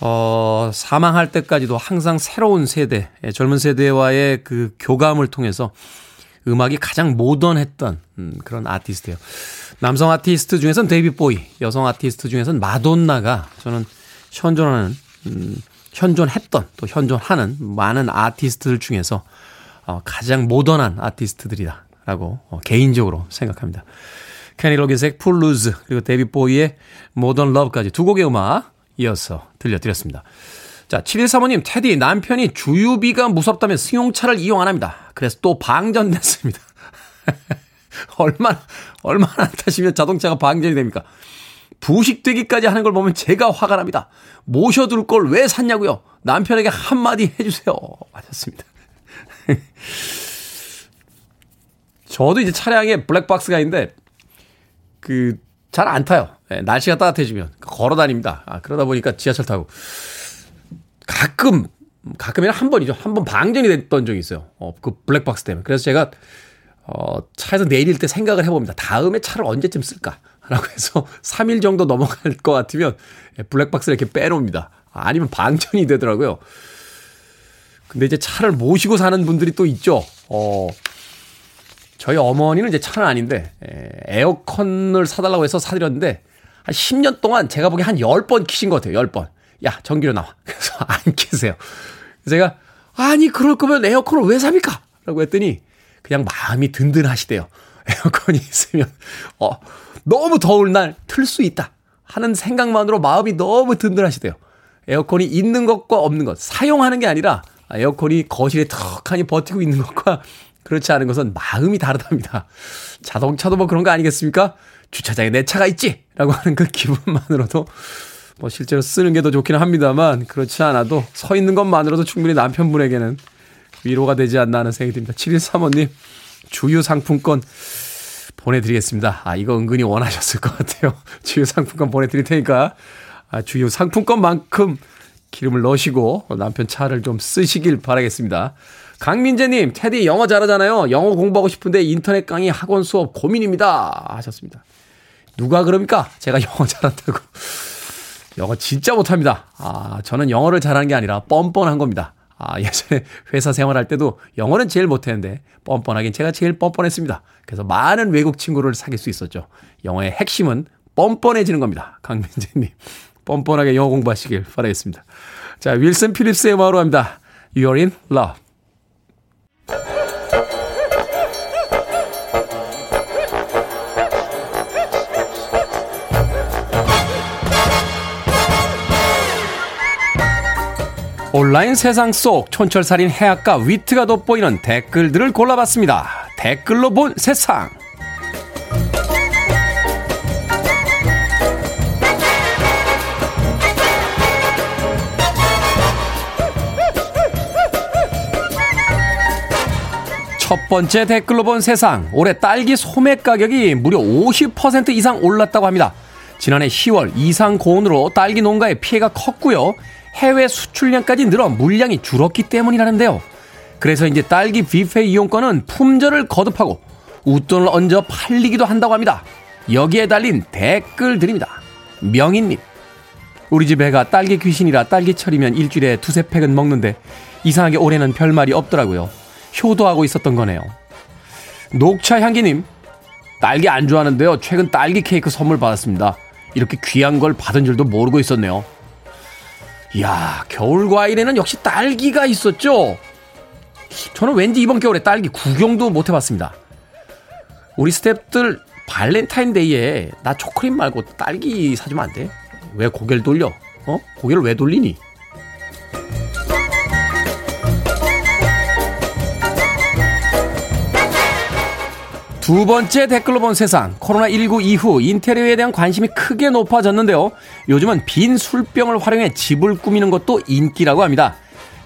S1: 어, 사망할 때까지도 항상 새로운 세대, 예, 젊은 세대와의 그 교감을 통해서 음악이 가장 모던했던 음, 그런 아티스트예요. 남성 아티스트 중에서는 데이비드 보위, 여성 아티스트 중에서는 마돈나가 저는 현존하는 음, 현존했던 또 현존하는 많은 아티스트들 중에서 어, 가장 모던한 아티스트들이다라고 어, 개인적으로 생각합니다. 케니 로긴스의 Footloose 그리고 데이비드 보위의 Modern Love까지 두 곡의 음악 이어서 들려드렸습니다. 자, 7135님, 테디, 남편이 주유비가 무섭다면 승용차를 이용 안 합니다. 그래서 또 방전됐습니다. [LAUGHS] 얼마나, 얼마나 안 타시면 자동차가 방전이 됩니까? 부식되기까지 하는 걸 보면 제가 화가 납니다. 모셔둘 걸 왜 샀냐고요? 남편에게 한마디 해주세요. 하셨습니다. [LAUGHS] 저도 이제 차량에 블랙박스가 있는데, 그, 잘 안 타요. 네, 날씨가 따뜻해지면. 걸어 다닙니다. 아, 그러다 보니까 지하철 타고. 가끔, 가끔이나 한 번이죠. 한 번 방전이 됐던 적이 있어요. 어, 그 블랙박스 때문에. 그래서 제가, 어, 차에서 내릴 때 생각을 해봅니다. 다음에 차를 언제쯤 쓸까? 라고 해서 [LAUGHS] 3일 정도 넘어갈 것 같으면 블랙박스를 이렇게 빼놓습니다. 아니면 방전이 되더라고요. 근데 이제 차를 모시고 사는 분들이 또 있죠. 어, 저희 어머니는 이제 차는 아닌데, 에 어컨을 사달라고 해서 사드렸는데, 한 10년 동안 제가 보기에 한 10번 키신 것 같아요. 10번. 야, 전기료 나와. [LAUGHS] 그래서 안 키세요. 제가, 아니, 그럴 거면 에어컨을 왜 삽니까? 라고 했더니, 그냥 마음이 든든하시대요. [LAUGHS] 에어컨이 있으면, 어, 너무 더울 날 틀 수 있다 하는 생각만으로 마음이 너무 든든하시대요. 에어컨이 있는 것과 없는 것, 사용하는 게 아니라 에어컨이 거실에 턱하니 버티고 있는 것과 그렇지 않은 것은 마음이 다르답니다. 자동차도 뭐 그런 거 아니겠습니까? 주차장에 내 차가 있지! 라고 하는 그 기분만으로도 뭐 실제로 쓰는 게 더 좋기는 합니다만 그렇지 않아도 서 있는 것만으로도 충분히 남편분에게는 위로가 되지 않나 하는 생각이 듭니다. 7135님, 주유 상품권 보내드리겠습니다. 아, 이거 은근히 원하셨을 것 같아요. [LAUGHS] 주유 상품권 보내드릴 테니까, 아, 주유 상품권만큼 기름을 넣으시고 남편 차를 좀 쓰시길 바라겠습니다. 강민재님, 테디 영어 잘하잖아요. 영어 공부하고 싶은데 인터넷 강의 학원 수업 고민입니다. 하셨습니다. 누가 그럽니까? 제가 [LAUGHS] 영어 잘한다고. 영어 진짜 못합니다. 아, 저는 영어를 잘하는 게 아니라 뻔뻔한 겁니다. 아, 예전에 [LAUGHS] 회사 생활할 때도 영어는 제일 못했는데 뻔뻔하긴 제가 제일 뻔뻔했습니다. 그래서 많은 외국 친구를 사귈 수 있었죠. 영어의 핵심은 뻔뻔해지는 겁니다. 강민재님. 뻔뻔하게 영어 공부하시길 바라겠습니다. 자, 윌슨 필립스의 음악으로 합니다. You're in love. 온라인 세상 속 촌철살인 해악과 위트가 돋보이는 댓글들을 골라봤습니다. 댓글로 본 세상. 첫 번째 댓글로 본 세상. 올해 딸기 소매 가격이 무려 50% 이상 올랐다고 합니다. 지난해 10월 이상 고온으로 딸기 농가의 피해가 컸고요. 해외 수출량까지 늘어 물량이 줄었기 때문이라는데요. 그래서 이제 딸기 뷔페 이용권은 품절을 거듭하고 웃돈을 얹어 팔리기도 한다고 합니다. 여기에 달린 댓글들입니다. 명인님. 우리 집 애가 딸기 귀신이라 딸기철이면 일주일에 두세 팩은 먹는데 이상하게 올해는 별말이 없더라고요. 효도하고 있었던 거네요. 녹차 향기님, 딸기 안 좋아하는데요. 최근 딸기 케이크 선물 받았습니다. 이렇게 귀한 걸 받은 줄도 모르고 있었네요. 이야, 겨울 과일에는 역시 딸기가 있었죠? 저는 왠지 이번 겨울에 딸기 구경도 못 해봤습니다. 우리 스탭들 발렌타인데이에 나 초콜릿 말고 딸기 사주면 안 돼? 왜 고개를 돌려? 어? 고개를 왜 돌리니? 두 번째 댓글로 본 세상. 코로나19 이후 인테리어에 대한 관심이 크게 높아졌는데요. 요즘은 빈 술병을 활용해 집을 꾸미는 것도 인기라고 합니다.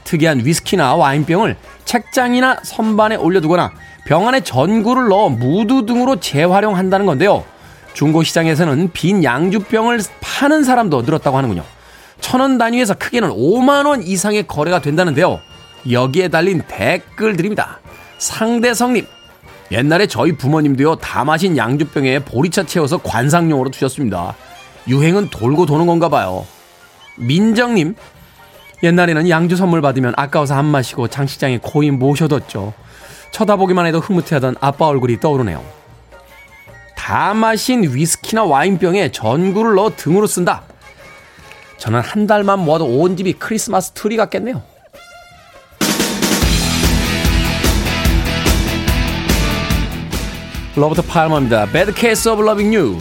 S1: 특이한 위스키나 와인병을 책장이나 선반에 올려두거나 병 안에 전구를 넣어 무드등으로 재활용한다는 건데요. 중고 시장에서는 빈 양주병을 파는 사람도 늘었다고 하는군요. 천 원 단위에서 크게는 5만 원 이상의 거래가 된다는데요. 여기에 달린 댓글들입니다. 상대성님, 옛날에 저희 부모님도요, 다 마신 양주병에 보리차 채워서 관상용으로 두셨습니다. 유행은 돌고 도는 건가 봐요. 민정님, 옛날에는 양주 선물 받으면 아까워서 안 마시고 장식장에 코인 모셔뒀죠. 쳐다보기만 해도 흐뭇해하던 아빠 얼굴이 떠오르네요. 다 마신 위스키나 와인병에 전구를 넣어 등으로 쓴다. 저는 한 달만 모아도 온 집이 크리스마스 트리 같겠네요. 로버트 팔머입니다. Bad Case of Loving You.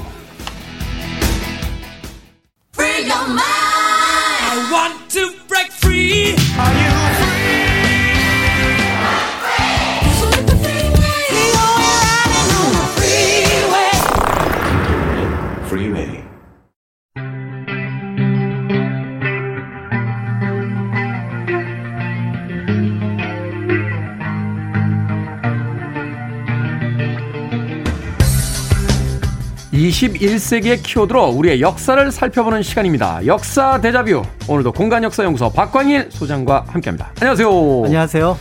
S1: 21세기의 키워드로 우리의 역사를 살펴보는 시간입니다. 역사 대자뷰. 오늘도 공간역사연구소 박광일 소장과 함께합니다. 안녕하세요.
S5: 안녕하세요.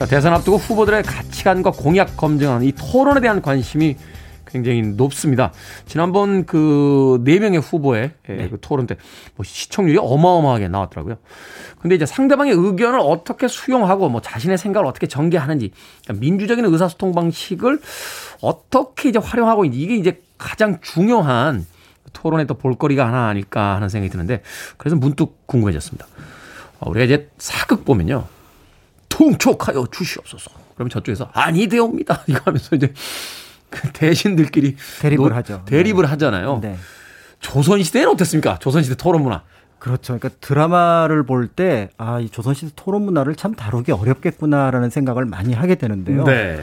S1: 자, 대선 앞두고 후보들의 가치관과 공약 검증하는 이 토론에 대한 관심이 굉장히 높습니다. 지난번 그 네 명의 후보의 예, 네. 그 토론 때 뭐 시청률이 어마어마하게 나왔더라고요. 근데 이제 상대방의 의견을 어떻게 수용하고 뭐 자신의 생각을 어떻게 전개하는지 그러니까 민주적인 의사소통 방식을 어떻게 이제 활용하고 있는지 이게 이제 가장 중요한 토론의 또 볼거리가 하나 아닐까 하는 생각이 드는데 그래서 문득 궁금해졌습니다. 어, 우리가 이제 사극 보면요. 통촉하여 주시옵소서. 그러면 저쪽에서 아니 되옵니다. [LAUGHS] 이거 하면서 이제 그 대신들끼리
S5: 대립을
S1: 노-
S5: 하죠.
S1: 대립을
S5: 네.
S1: 하잖아요.
S5: 네.
S1: 조선 시대는 어땠습니까? 조선 시대 토론 문화.
S5: 그렇죠. 그러니까 드라마를 볼 때, 아, 이 조선 시대 토론 문화를 참 다루기 어렵겠구나라는 생각을 많이 하게 되는데요.
S1: 네.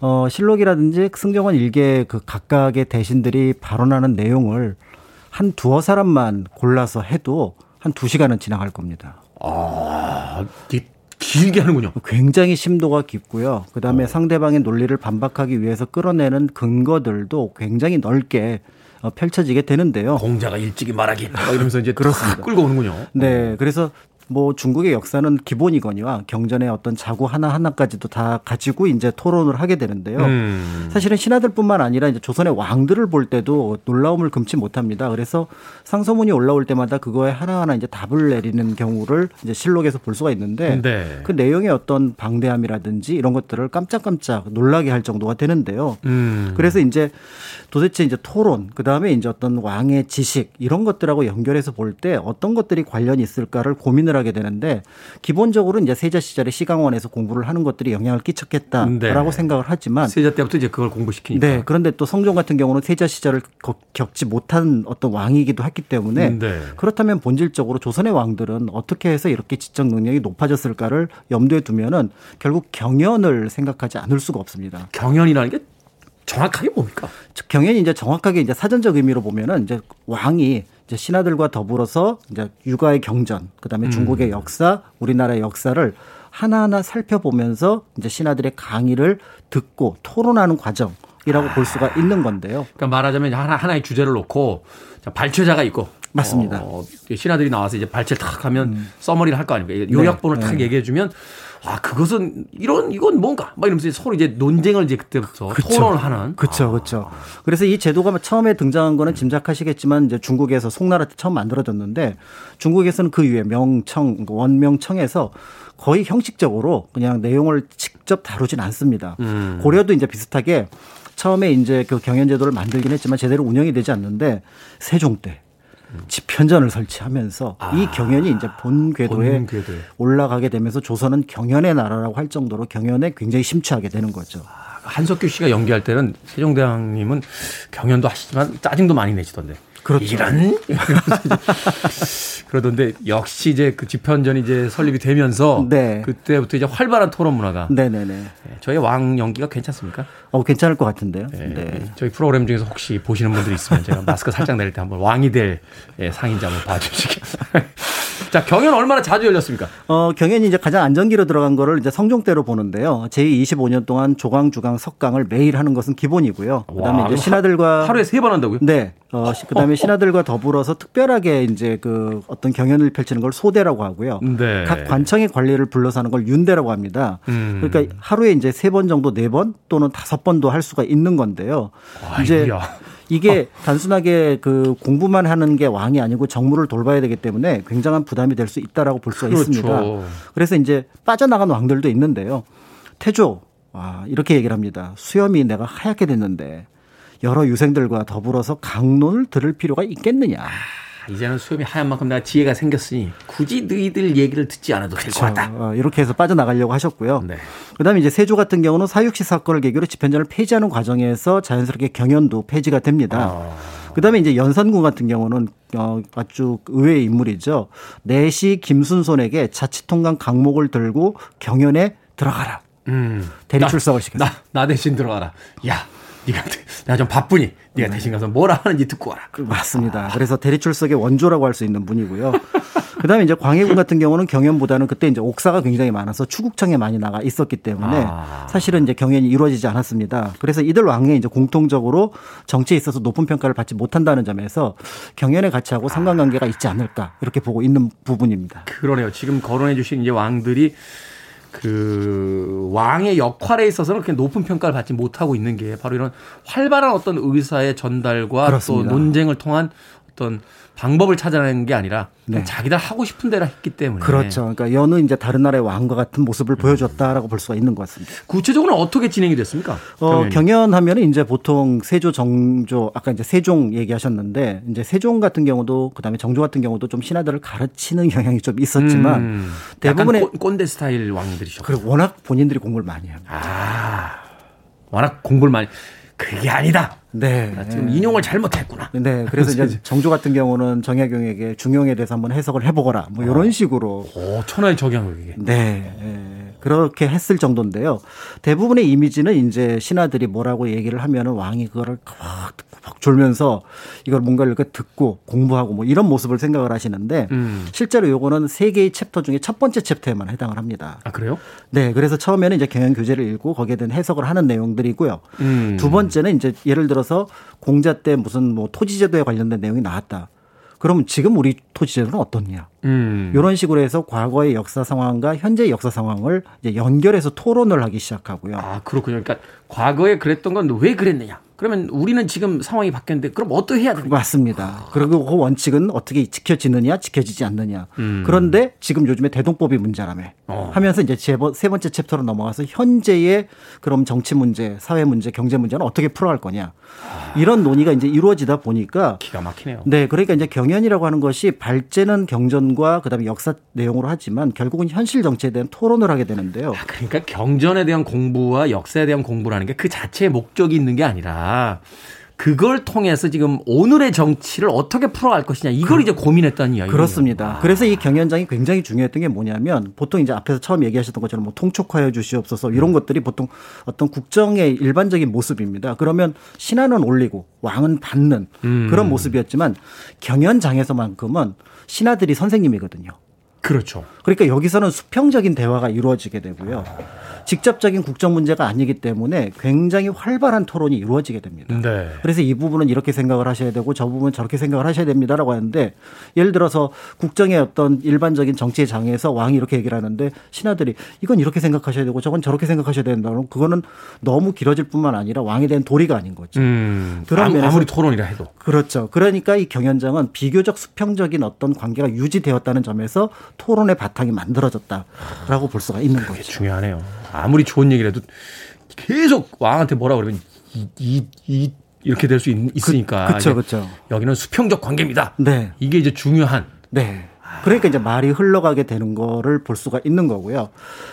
S5: 어, 실록이라든지 승정원 일개 그 각각의 대신들이 발언하는 내용을 한 두어 사람만 골라서 해도 한 두 시간은 지나갈 겁니다.
S1: 아, 길게 하는군요.
S5: 굉장히 심도가 깊고요. 그 다음에 상대방의 논리를 반박하기 위해서 끌어내는 근거들도 굉장히 넓게 어, 펼쳐지게 되는데요.
S1: 공자가 일찍이 말하기. 막 이러면서 이제
S5: 그렇습니다.
S1: 탁 끌고 오는군요.
S5: 네, 그래서 뭐 중국의 역사는 기본이거니와 경전의 어떤 자구 하나 하나까지도 다 가지고 이제 토론을 하게 되는데요.
S1: 음.
S5: 사실은 신하들뿐만 아니라 이제 조선의 왕들을 볼 때도 놀라움을 금치 못합니다. 그래서 상소문이 올라올 때마다 그거에 하나하나 이제 답을 내리는 경우를 이제 실록에서 볼 수가 있는데
S1: 네.
S5: 그 내용의 어떤 방대함이라든지 이런 것들을 깜짝깜짝 놀라게 할 정도가 되는데요.
S1: 음.
S5: 그래서 이제 도대체 이제 토론, 그 다음에 이제 어떤 왕의 지식 이런 것들하고 연결해서 볼 때 어떤 것들이 관련이 있을까를 고민을 하게 되는데 기본적으로 이제 세자 시절에 시강원에서 공부를 하는 것들이 영향을 끼쳤겠다라고
S1: 네.
S5: 생각을 하지만
S1: 세자 때부터 이제 그걸 공부시키니까.
S5: 네, 그런데 또 성종 같은 경우는 세자 시절을 거- 겪지 못한 어떤 왕이기도 했기 때문에
S1: 네.
S5: 그렇다면 본질적으로 조선의 왕들은 어떻게 해서 이렇게 지적 능력이 높아졌을까를 염두에 두면은 결국 경연을 생각하지 않을 수가 없습니다.
S1: 경연이라는 게 정확하게 뭡니까?
S5: 즉, 경연이 이제 정확하게 이제 사전적 의미로 보면은 이제 왕이 이제 신하들과 더불어서 이제 육아의 경전, 그다음에 중국의 역사, 우리나라의 역사를 하나하나 살펴보면서 이제 신하들의 강의를 듣고 토론하는 과정 이라고 볼 수가 있는 건데요.
S1: 그러니까 말하자면 하나 하나의 주제를 놓고 자, 발췌자가 있고
S5: 맞습니다. 음.
S1: 어, 신하들이 나와서 이제 발췌 탁 하면 써머리를 할 거 아닙니까? 요약본을
S5: 네,
S1: 탁
S5: 네.
S1: 얘기해 주면 아 그것은 이런 이건 뭔가 막 이러면서 서로 이제 논쟁을 이제 그때부터 토론을 하는
S5: 그렇죠, 그렇죠. 그래서 이 제도가 처음에 등장한 거는 짐작하시겠지만 이제 중국에서 송나라 때 처음 만들어졌는데 중국에서는 그 이후에 명청 원명청에서 거의 형식적으로 그냥 내용을 직접 다루진 않습니다.
S1: 음.
S5: 고려도 이제 비슷하게 처음에 이제 그 경연제도를 만들긴 했지만 제대로 운영이 되지 않는데 세종 때 집현전을 설치하면서 이 경연이 이제 본 궤도에
S1: 아.
S5: 올라가게 되면서 조선은 경연의 나라라고 할 정도로 경연에 굉장히 심취하게 되는 거죠.
S1: 한석규 씨가 연기할 때는 세종대왕님은 경연도 하시지만 짜증도 많이 내시던데.
S5: 그렇죠.
S1: 이런 [LAUGHS] 그러던데 역시 이제 그 집현전이 이제 설립이 되면서
S5: 네.
S1: 그때부터 이제 활발한 토론 문화가
S5: 네네네.
S1: 네, 저희 왕 연기가 괜찮습니까?
S5: 어, 괜찮을 것 같은데요.
S1: 네.
S5: 네.
S1: 저희 프로그램 중에서 혹시 보시는 분들이 있으면 제가 마스크 살짝 내릴 때 한번 왕이 될 예, 상인지 한번 봐주시기. [LAUGHS] 자 경연 얼마나 자주 열렸습니까?
S5: 어, 경연이 이제 가장 안정기로 들어간 거를 이제 성종 때로 보는데요. 제25년 동안 조강, 주강, 석강을 매일 하는 것은 기본이고요. 그다음에
S1: 와,
S5: 이제
S1: 하-
S5: 신하들과
S1: 하루에 세 번 한다고요?
S5: 네. 어, 시- 그다음에 신하들과 더불어서 특별하게 이제 그 어떤 경연을 펼치는 걸 소대라고 하고요.
S1: 네.
S5: 각 관청의 관리를 불러서 하는 걸 윤대라고 합니다.
S1: 음.
S5: 그러니까 하루에 이제 세 번 정도 네 번 또는 다섯 번도 할 수가 있는 건데요. 이제
S1: 아이고야.
S5: 이게 단순하게 그 공부만 하는 게 왕이 아니고 정무를 돌봐야 되기 때문에 굉장한 부담이 될 수 있다라고 볼 수가
S1: 그렇죠.
S5: 있습니다. 그래서 이제 빠져나간 왕들도 있는데요. 태조 와, 이렇게 얘기를 합니다. 수염이 내가 하얗게 됐는데 여러 유생들과 더불어서 강론을 들을 필요가 있겠느냐.
S1: 아, 이제는 수염이 하얀 만큼 내가 지혜가 생겼으니 굳이 너희들 얘기를 듣지 않아도 될 것 같다.
S5: 어, 이렇게 해서 빠져나가려고 하셨고요.
S1: 네.
S5: 그다음에 이제 세조 같은 경우는 사육시 사건을 계기로 집현전을 폐지하는 과정에서 자연스럽게 경연도 폐지가 됩니다.
S1: 아.
S5: 그다음에 이제 연산군 같은 경우는 어 아주 의외의 인물이죠. 내시 김순손에게 자치통강 강목을 들고 경연에 들어가라.
S1: 음.
S5: 대리
S1: 나-
S5: 출석을 시켰어요.
S1: 나, 나 대신 들어가라. 야, 네가 내가 좀 바쁘니 네가 대신 가서 뭐라 하는지 듣고 와라.
S5: 그 맞습니다. 그래서 대리 출석의 원조라고 할 수 있는 분이고요. 그다음에 이제 광해군 같은 경우는 경연보다는 그때 이제 옥사가 굉장히 많아서 추국청에 많이 나가 있었기 때문에
S1: 아.
S5: 사실은 이제 경연이 이루어지지 않았습니다. 그래서 이들 왕에 이제 공통적으로 정치에 있어서 높은 평가를 받지 못한다는 점에서 경연의 가치하고 상관관계가 있지 않을까 이렇게 보고 있는 부분입니다.
S1: 그러네요. 지금 거론해 주신 이제 왕들이 그 왕의 역할에 있어서는 그렇게 높은 평가를 받지 못하고 있는 게 바로 이런 활발한 어떤 의사의 전달과
S5: 그렇습니다.
S1: 또 논쟁을 통한 어떤 방법을 찾아내는 게 아니라
S5: 네.
S1: 자기들 하고 싶은 대로 했기 때문에
S5: 그렇죠. 그러니까 여느 이제 다른 나라의 왕과 같은 모습을 보여줬다라고 볼 수가 있는 것 같습니다.
S1: 구체적으로 어떻게 진행이 됐습니까?
S5: 어,
S1: 경연이?
S5: 경연하면은 이제 보통 세조, 정조, 아까 이제 세종 얘기하셨는데 이제 세종 같은 경우도 그다음에 정조 같은 경우도 좀 신하들을 가르치는 [LAUGHS] 경향이 좀 있었지만
S1: 음,
S5: 대부분의
S1: 꼰- 꼰대 스타일 왕들이셨고
S5: 그리고 워낙 본인들이 공부를 많이 합니다.
S1: 아 워낙 공부를 많이 그게 아니다.
S5: 네.
S1: 나 지금 인용을 잘못했구나.
S5: 네, 그래서 이제 [LAUGHS] 정조 같은 경우는 정약용에게 중용에 대해서 한번 해석을 해보거라, 뭐 이런 식으로
S1: 오 천하의 적양을 이게.
S5: 네. 예, 그렇게 했을 정도인데요. 대부분의 이미지는 이제 신하들이 뭐라고 얘기를 하면은 왕이 그거를 막 졸면서 이걸 뭔가를 이렇게 듣고 공부하고 뭐 이런 모습을 생각을 하시는데
S1: 음.
S5: 실제로 요거는 세 개의 챕터 중에 첫 번째 챕터에만 해당을 합니다.
S1: 아 그래요?
S5: 네. 그래서 처음에는 이제 경영 교재를 읽고 거기에 대한 해석을 하는 내용들이고요.
S1: 음.
S5: 두 번째는 이제 예를 들어서 공자 때 무슨 뭐 토지제도에 관련된 내용이 나왔다. 그러면 지금 우리 토지제도는 어떻냐?
S1: 음.
S5: 이런 식으로 해서 과거의 역사 상황과 현재의 역사 상황을 이제 연결해서 토론을 하기 시작하고요.
S1: 아, 그렇군요. 그러니까 과거에 그랬던 건 왜 그랬느냐? 그러면 우리는 지금 상황이 바뀌었는데 그럼 어떻게 해야 되냐?
S5: 맞습니다. 그리고 그 원칙은 어떻게 지켜지느냐, 지켜지지 않느냐.
S1: 음.
S5: 그런데 지금 요즘에 대동법이 문제라며
S1: 어.
S5: 하면서 이제 제세 번째 챕터로 넘어가서 현재의 그럼 정치 문제, 사회 문제, 경제 문제는 어떻게 풀어갈 거냐. 이런 논의가 이제 이루어지다 보니까
S1: 기가 막히네요.
S5: 네, 그러니까 이제 경연이라고 하는 것이 발제는 경전과 그다음에 역사 내용으로 하지만 결국은 현실 정치에 대한 토론을 하게 되는데요.
S1: 아, 그러니까 경전에 대한 공부와 역사에 대한 공부라는 게 그 자체의 목적이 있는 게 아니라 그걸 통해서 지금 오늘의 정치를 어떻게 풀어갈 것이냐 이걸 이제 고민했다는 이야기예요.
S5: 그렇습니다. 그래서 이 경연장이 굉장히 중요했던 게 뭐냐면 보통 이제 앞에서 처음 얘기하셨던 것처럼 뭐 통촉하여 주시옵소서 이런 것들이 보통 어떤 국정의 일반적인 모습입니다. 그러면 신하는 올리고 왕은 받는 그런 모습이었지만 경연장에서만큼은 신하들이 선생님이거든요.
S1: 그렇죠.
S5: 그러니까 여기서는 수평적인 대화가 이루어지게 되고요. 직접적인 국정 문제가 아니기 때문에 굉장히 활발한 토론이 이루어지게 됩니다.
S1: 네.
S5: 그래서 이 부분은 이렇게 생각을 하셔야 되고 저 부분은 저렇게 생각을 하셔야 됩니다라고 하는데 예를 들어서 국정의 어떤 일반적인 정치의 장에서 왕이 이렇게 얘기를 하는데 신하들이 이건 이렇게 생각하셔야 되고 저건 저렇게 생각하셔야 된다. 그럼 그거는 너무 길어질 뿐만 아니라 왕에 대한 도리가 아닌 거죠.
S1: 음.
S5: 그런
S1: 아무- 아무리 토론이라 해도.
S5: 그렇죠. 그러니까 이 경연장은 비교적 수평적인 어떤 관계가 유지되었다는 점에서 토론의 바탕이 만들어졌다라고 볼 수가 있는
S1: 그게
S5: 거죠.
S1: 중요하네요. 아무리 좋은 얘기를 해도 계속 왕한테 뭐라 그러면 이, 이, 이 이렇게 될 수 있으니까. 이제
S5: 그쵸.
S1: 여기는 수평적 관계입니다.
S5: 네.
S1: 이게 이제 중요한.
S5: 네. 그러니까 이제 말이 흘러가게 되는 거를 볼 수가 있는 거고요.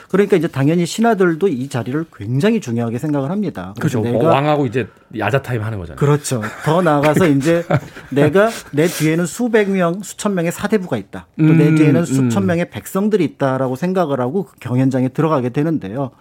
S5: 그러니까 이제 당연히 신하들도 이 자리를 굉장히 중요하게 생각을 합니다.
S1: 그렇죠.
S5: 내가
S1: 왕하고 이제 야자 타임 하는 거잖아요.
S5: 그렇죠. 더 나아가서 [LAUGHS] 이제 내가 내 뒤에는 수백 명, 수천 명의 사대부가 있다. 또내
S1: 음,
S5: 뒤에는
S1: 음.
S5: 수천 명의 백성들이 있다라고 생각을 하고 그 경연장에 들어가게 되는데요.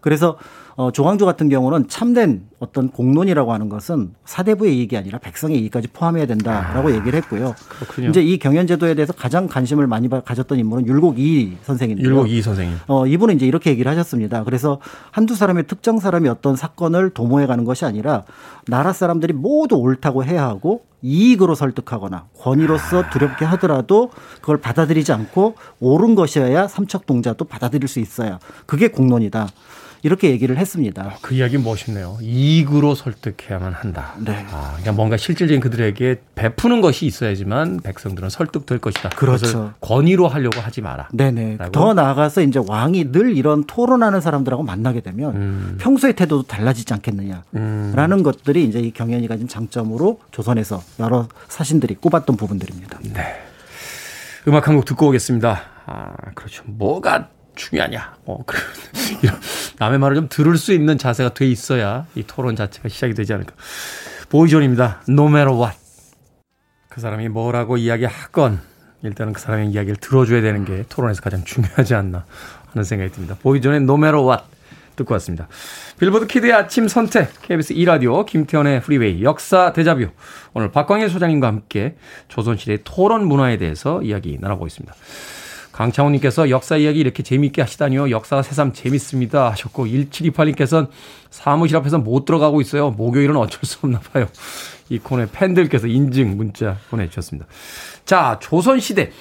S5: 그래서 어, 조광조 같은 경우는 참된 어떤 공론이라고 하는 것은 사대부의 이익이 아니라 백성의 이익까지 포함해야 된다라고 얘기를 했고요.
S1: 그렇군요.
S5: 이제 이 경연제도에 대해서 가장 관심을 많이 가졌던 인물은 율곡 이 선생인데요.
S1: 율곡 이 선생님.
S5: 어, 이분은 이제 이렇게 얘기를 하셨습니다. 그래서 한두 사람의 특정 사람이 어떤 사건을 도모해 가는 것이 아니라 나라 사람들이 모두 옳다고 해야 하고 이익으로 설득하거나 권위로서 두렵게 하더라도 그걸 받아들이지 않고 옳은 것이어야 삼척동자도 받아들일 수 있어야 그게 공론이다. 이렇게 얘기를 했습니다.
S1: 그 이야기 멋있네요. 이익으로 설득해야만 한다.
S5: 네.
S1: 아, 그냥 뭔가 실질적인 그들에게 베푸는 것이 있어야지만 백성들은 설득될 것이다.
S5: 그렇죠.
S1: 권위로 하려고 하지 마라.
S5: 네네.
S1: 라고?
S5: 더 나아가서 이제 왕이 늘 이런 토론하는 사람들하고 만나게 되면
S1: 음.
S5: 평소의 태도도 달라지지 않겠느냐라는 것들이 이제 이 경연이 가진 장점으로 조선에서 여러 사신들이 꼽았던 부분들입니다.
S1: 음악 한 곡 듣고 오겠습니다. 아, 그렇죠. 뭐가 중요하냐. 어, 그, [LAUGHS] 이런 남의 말을 좀 들을 수 있는 자세가 돼 있어야 이 토론 자체가 시작이 되지 않을까. 보이존입니다. No matter what. 그 사람이 뭐라고 이야기하건 일단은 그 사람의 이야기를 들어줘야 되는 게 토론에서 가장 중요하지 않나 하는 생각이 듭니다. 보이존의 No matter what 듣고 왔습니다. 빌보드 키드의 아침 선택, KBS 2라디오, 김태훈의 프리웨이, 역사 데자뷰. 오늘 박광일 소장님과 함께 조선시대의 토론 문화에 대해서 이야기 나눠보고 있습니다. 강창훈님께서 역사 이야기 이렇게 재미있게 하시다니요. 역사가 새삼 재밌습니다. 하셨고, 1728님께서는 사무실 앞에서 못 들어가고 있어요. 목요일은 어쩔 수 없나 봐요. 이 코너의 팬들께서 인증 문자 보내주셨습니다. 자, 조선시대.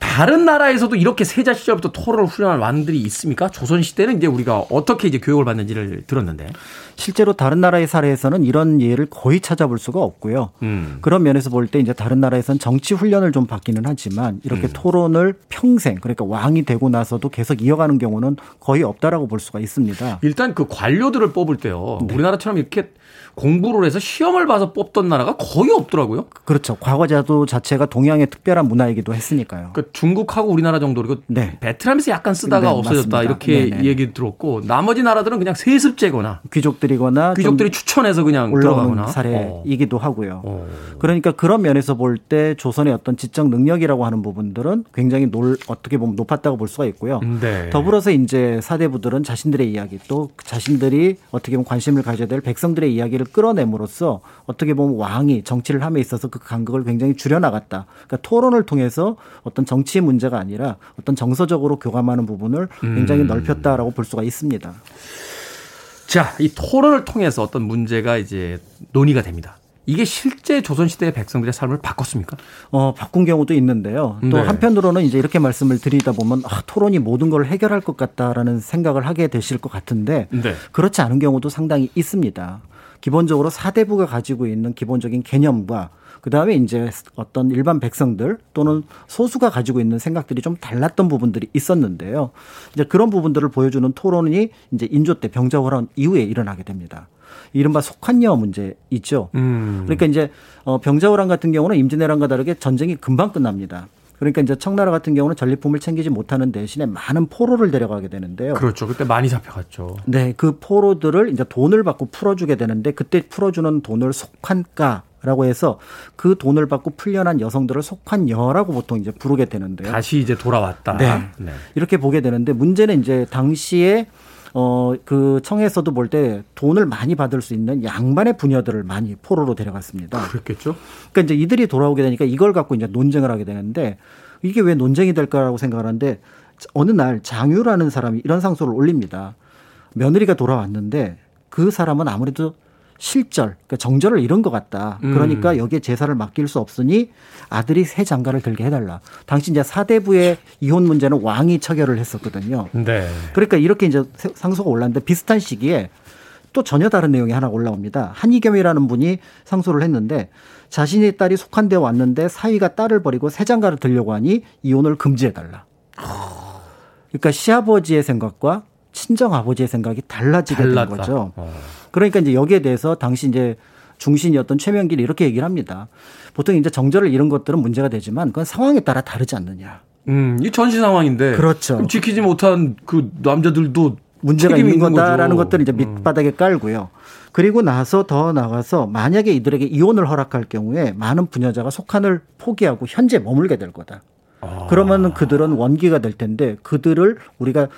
S1: 다른 나라에서도 이렇게 세자 시절부터 토론을 훈련한 왕들이 있습니까? 조선 시대는 이제 우리가 어떻게 이제 교육을 받는지를 들었는데.
S5: 실제로 다른 나라의 사례에서는 이런 예를 거의 찾아볼 수가 없고요.
S1: 음.
S5: 그런 면에서 볼 때 이제 다른 나라에서는 정치 훈련을 좀 받기는 하지만 이렇게
S1: 음.
S5: 토론을 평생 그러니까 왕이 되고 나서도 계속 이어가는 경우는 거의 없다라고 볼 수가 있습니다.
S1: 일단 그 관료들을 뽑을 때요. 우리나라처럼 이렇게 공부를 해서 시험을 봐서 뽑던 나라가 거의 없더라고요.
S5: 그렇죠. 과거제도 자체가 동양의 특별한 문화이기도 했으니까요.
S1: 그 중국하고 우리나라 정도 그리고
S5: 네.
S1: 베트남에서 약간 쓰다가
S5: 네,
S1: 없어졌다
S5: 맞습니다.
S1: 이렇게
S5: 네네.
S1: 얘기 들었고 나머지 나라들은 그냥 세습제거나
S5: 귀족들이거나
S1: 귀족들이
S5: 좀
S1: 추천해서 그냥
S5: 올라오는
S1: 들어가거나
S5: 사례이기도 하고요.
S1: 어.
S5: 그러니까 그런 면에서 볼 때 조선의 어떤 지적 능력이라고 하는 부분들은 굉장히 놀 어떻게 보면 높았다고 볼 수가 있고요.
S1: 네.
S5: 더불어서 이제 사대부들은 자신들의 이야기 또 자신들이 어떻게 보면 관심을 가져야 될 백성들의 이야기를 끌어냄으로써 어떻게 보면 왕이 정치를 함에 있어서 그 간극을 굉장히 줄여나갔다. 그러니까 토론을 통해서 어떤 정치의 문제가 아니라 어떤 정서적으로 교감하는 부분을 굉장히 넓혔다라고 볼 수가 있습니다.
S1: 자, 이 토론을 통해서 어떤 문제가 이제 논의가 됩니다. 이게 실제 조선시대 백성들의 삶을 바꿨습니까?
S5: 어, 바꾼 경우도 있는데요. 또
S1: 네.
S5: 한편으로는 이제 이렇게 말씀을 드리다 보면 아, 토론이 모든 걸 해결할 것 같다라는 생각을 하게 되실 것 같은데
S1: 네.
S5: 그렇지 않은 경우도 상당히 있습니다. 기본적으로 사대부가 가지고 있는 기본적인 개념과 그다음에 이제 어떤 일반 백성들 또는 소수가 가지고 있는 생각들이 좀 달랐던 부분들이 있었는데요. 이제 그런 부분들을 보여주는 토론이 이제 인조 때 병자호란 이후에 일어나게 됩니다. 이른바 속한여 문제 있죠.
S1: 음.
S5: 그러니까 이제 어 병자호란 같은 경우는 임진왜란과 다르게 전쟁이 금방 끝납니다. 그러니까 이제 청나라 같은 경우는 전리품을 챙기지 못하는 대신에 많은 포로를 데려가게 되는데요.
S1: 그렇죠. 그때 많이 잡혀갔죠.
S5: 네, 그 포로들을 이제 돈을 받고 풀어주게 되는데 그때 풀어주는 돈을 속한가라고 해서 그 돈을 받고 풀려난 여성들을 속한여라고 보통 이제 부르게 되는데요.
S1: 다시 이제 돌아왔다.
S5: 네.
S1: 네.
S5: 이렇게 보게 되는데 문제는 이제 당시에 어 그 청에서도 볼 때 돈을 많이 받을 수 있는 양반의 부녀들을 많이 포로로 데려갔습니다.
S1: 그랬겠죠.
S5: 그러니까 이제 이들이 돌아오게 되니까 이걸 갖고 이제 논쟁을 하게 되는데 이게 왜 논쟁이 될까라고 생각을 하는데 어느 날 장유라는 사람이 이런 상소를 올립니다. 며느리가 돌아왔는데 그 사람은 아무래도 실절, 그러니까 정절을 잃은 것 같다. 그러니까 여기에 제사를 맡길 수 없으니 아들이 새 장가를 들게 해달라. 당시 이제 사대부의 이혼 문제는 왕이 처결을 했었거든요.
S1: 네.
S5: 그러니까 이렇게 이제 상소가 올랐는데 비슷한 시기에 또 전혀 다른 내용이 하나 올라옵니다. 한이겸이라는 분이 상소를 했는데 자신의 딸이 속한 데 왔는데 사위가 딸을 버리고 새 장가를 들려고 하니 이혼을 금지해달라. 그러니까 시아버지의 생각과 친정 아버지의 생각이 달라지게 된
S1: 달랐다.
S5: 거죠.
S1: 어.
S5: 그러니까 이제 여기에 대해서 당시 이제 중신이었던 최명길이 이렇게 얘기를 합니다. 보통 이제 정절을 잃은 것들은 문제가 되지만 그건 상황에 따라 다르지 않느냐.
S1: 음, 이 전시 상황인데.
S5: 그렇죠.
S1: 지키지 못한 그 남자들도
S5: 문제가 있는 거다라는. 것들을 이제 밑바닥에 깔고요. 그리고 나서 더 나가서 만약에 이들에게 이혼을 허락할 경우에 많은 부녀자가 속한을 포기하고 현재 머물게 될 거다. 그러면 그들은 원기가 될 텐데 그들을 우리가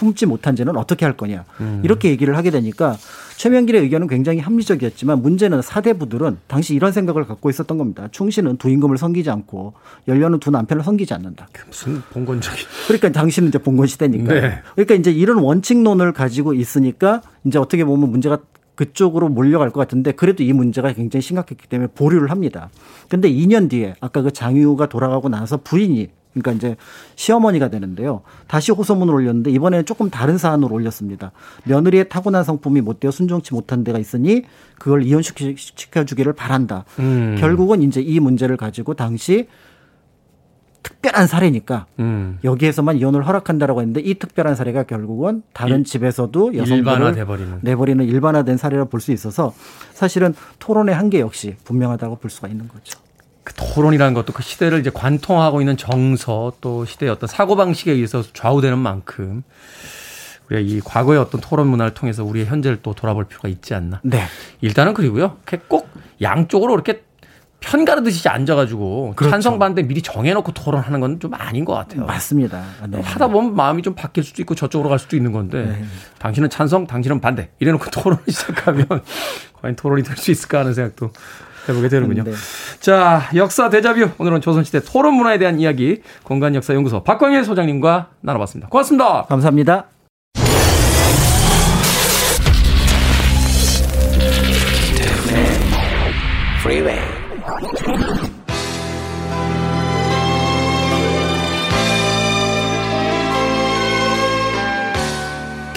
S5: 품지 못한 죄는 어떻게 할 거냐. 이렇게 얘기를 하게 되니까 최명길의 의견은 굉장히 합리적이었지만 문제는 사대부들은 당시 이런 생각을 갖고 있었던 겁니다. 충신은 두 임금을 섬기지 않고 연려는 두 남편을 섬기지 않는다.
S1: 무슨 봉건적인.
S5: 그러니까 당신은 이제 봉건 시대니까.
S1: 네.
S5: 그러니까 이제 이런 원칙론을 가지고 있으니까 이제 어떻게 보면 문제가 그쪽으로 몰려갈 것 같은데 그래도 이 문제가 굉장히 심각했기 때문에 보류를 합니다. 근데 2년 뒤에 아까 그 장유가 돌아가고 나서 부인이 그러니까 이제 시어머니가 되는데요. 다시 호소문을 올렸는데 이번에는 조금 다른 사안으로 올렸습니다. 며느리의 타고난 성품이 못되어 순종치 못한 데가 있으니 그걸 이혼시켜 주기를 바란다.
S1: 음.
S5: 결국은 이제 이 문제를 가지고 당시 특별한 사례니까
S1: 음.
S5: 여기에서만 이혼을 허락한다라고 했는데 이 특별한 사례가 결국은 다른
S1: 일-
S5: 집에서도 여성들을
S1: 일반화돼버리는.
S5: 내버리는 일반화된 사례라 볼 수 있어서 사실은 토론의 한계 역시 분명하다고 볼 수가 있는 거죠.
S1: 그 토론이라는 것도 그 시대를 이제 관통하고 있는 정서 또 시대의 어떤 사고방식에 의해서 좌우되는 만큼 우리가 이 과거의 어떤 토론 문화를 통해서 우리의 현재를 또 돌아볼 필요가 있지 않나.
S5: 네.
S1: 일단은 그리고요. 꼭 양쪽으로 이렇게 편 가르듯이 앉아가지고
S5: 그렇죠.
S1: 찬성 반대 미리 정해놓고 토론하는 건 좀 아닌 것 같아요.
S5: 맞습니다. 네.
S1: 하다 보면 마음이 좀 바뀔 수도 있고 저쪽으로 갈 수도 있는 건데
S5: 네.
S1: 당신은 찬성, 당신은 반대 이래놓고 [LAUGHS] 토론을 시작하면 과연 토론이 될 수 있을까 하는 생각도 해보게 되는군요.
S5: 네.
S1: 자, 역사 대자뷰 오늘은 조선시대 토론 문화에 대한 이야기 공간역사연구소 박광일 소장님과 나눠봤습니다. 고맙습니다.
S5: 감사합니다.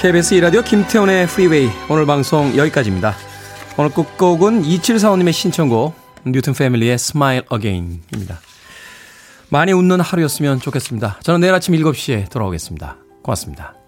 S1: KBS 이라디오 김태훈의 프리웨이 오늘 방송 여기까지입니다. 오늘 끝곡은 2745님의 신청곡 뉴튼 패밀리의 Smile Again입니다. 많이 웃는 하루였으면 좋겠습니다. 저는 내일 아침 7시에 돌아오겠습니다. 고맙습니다.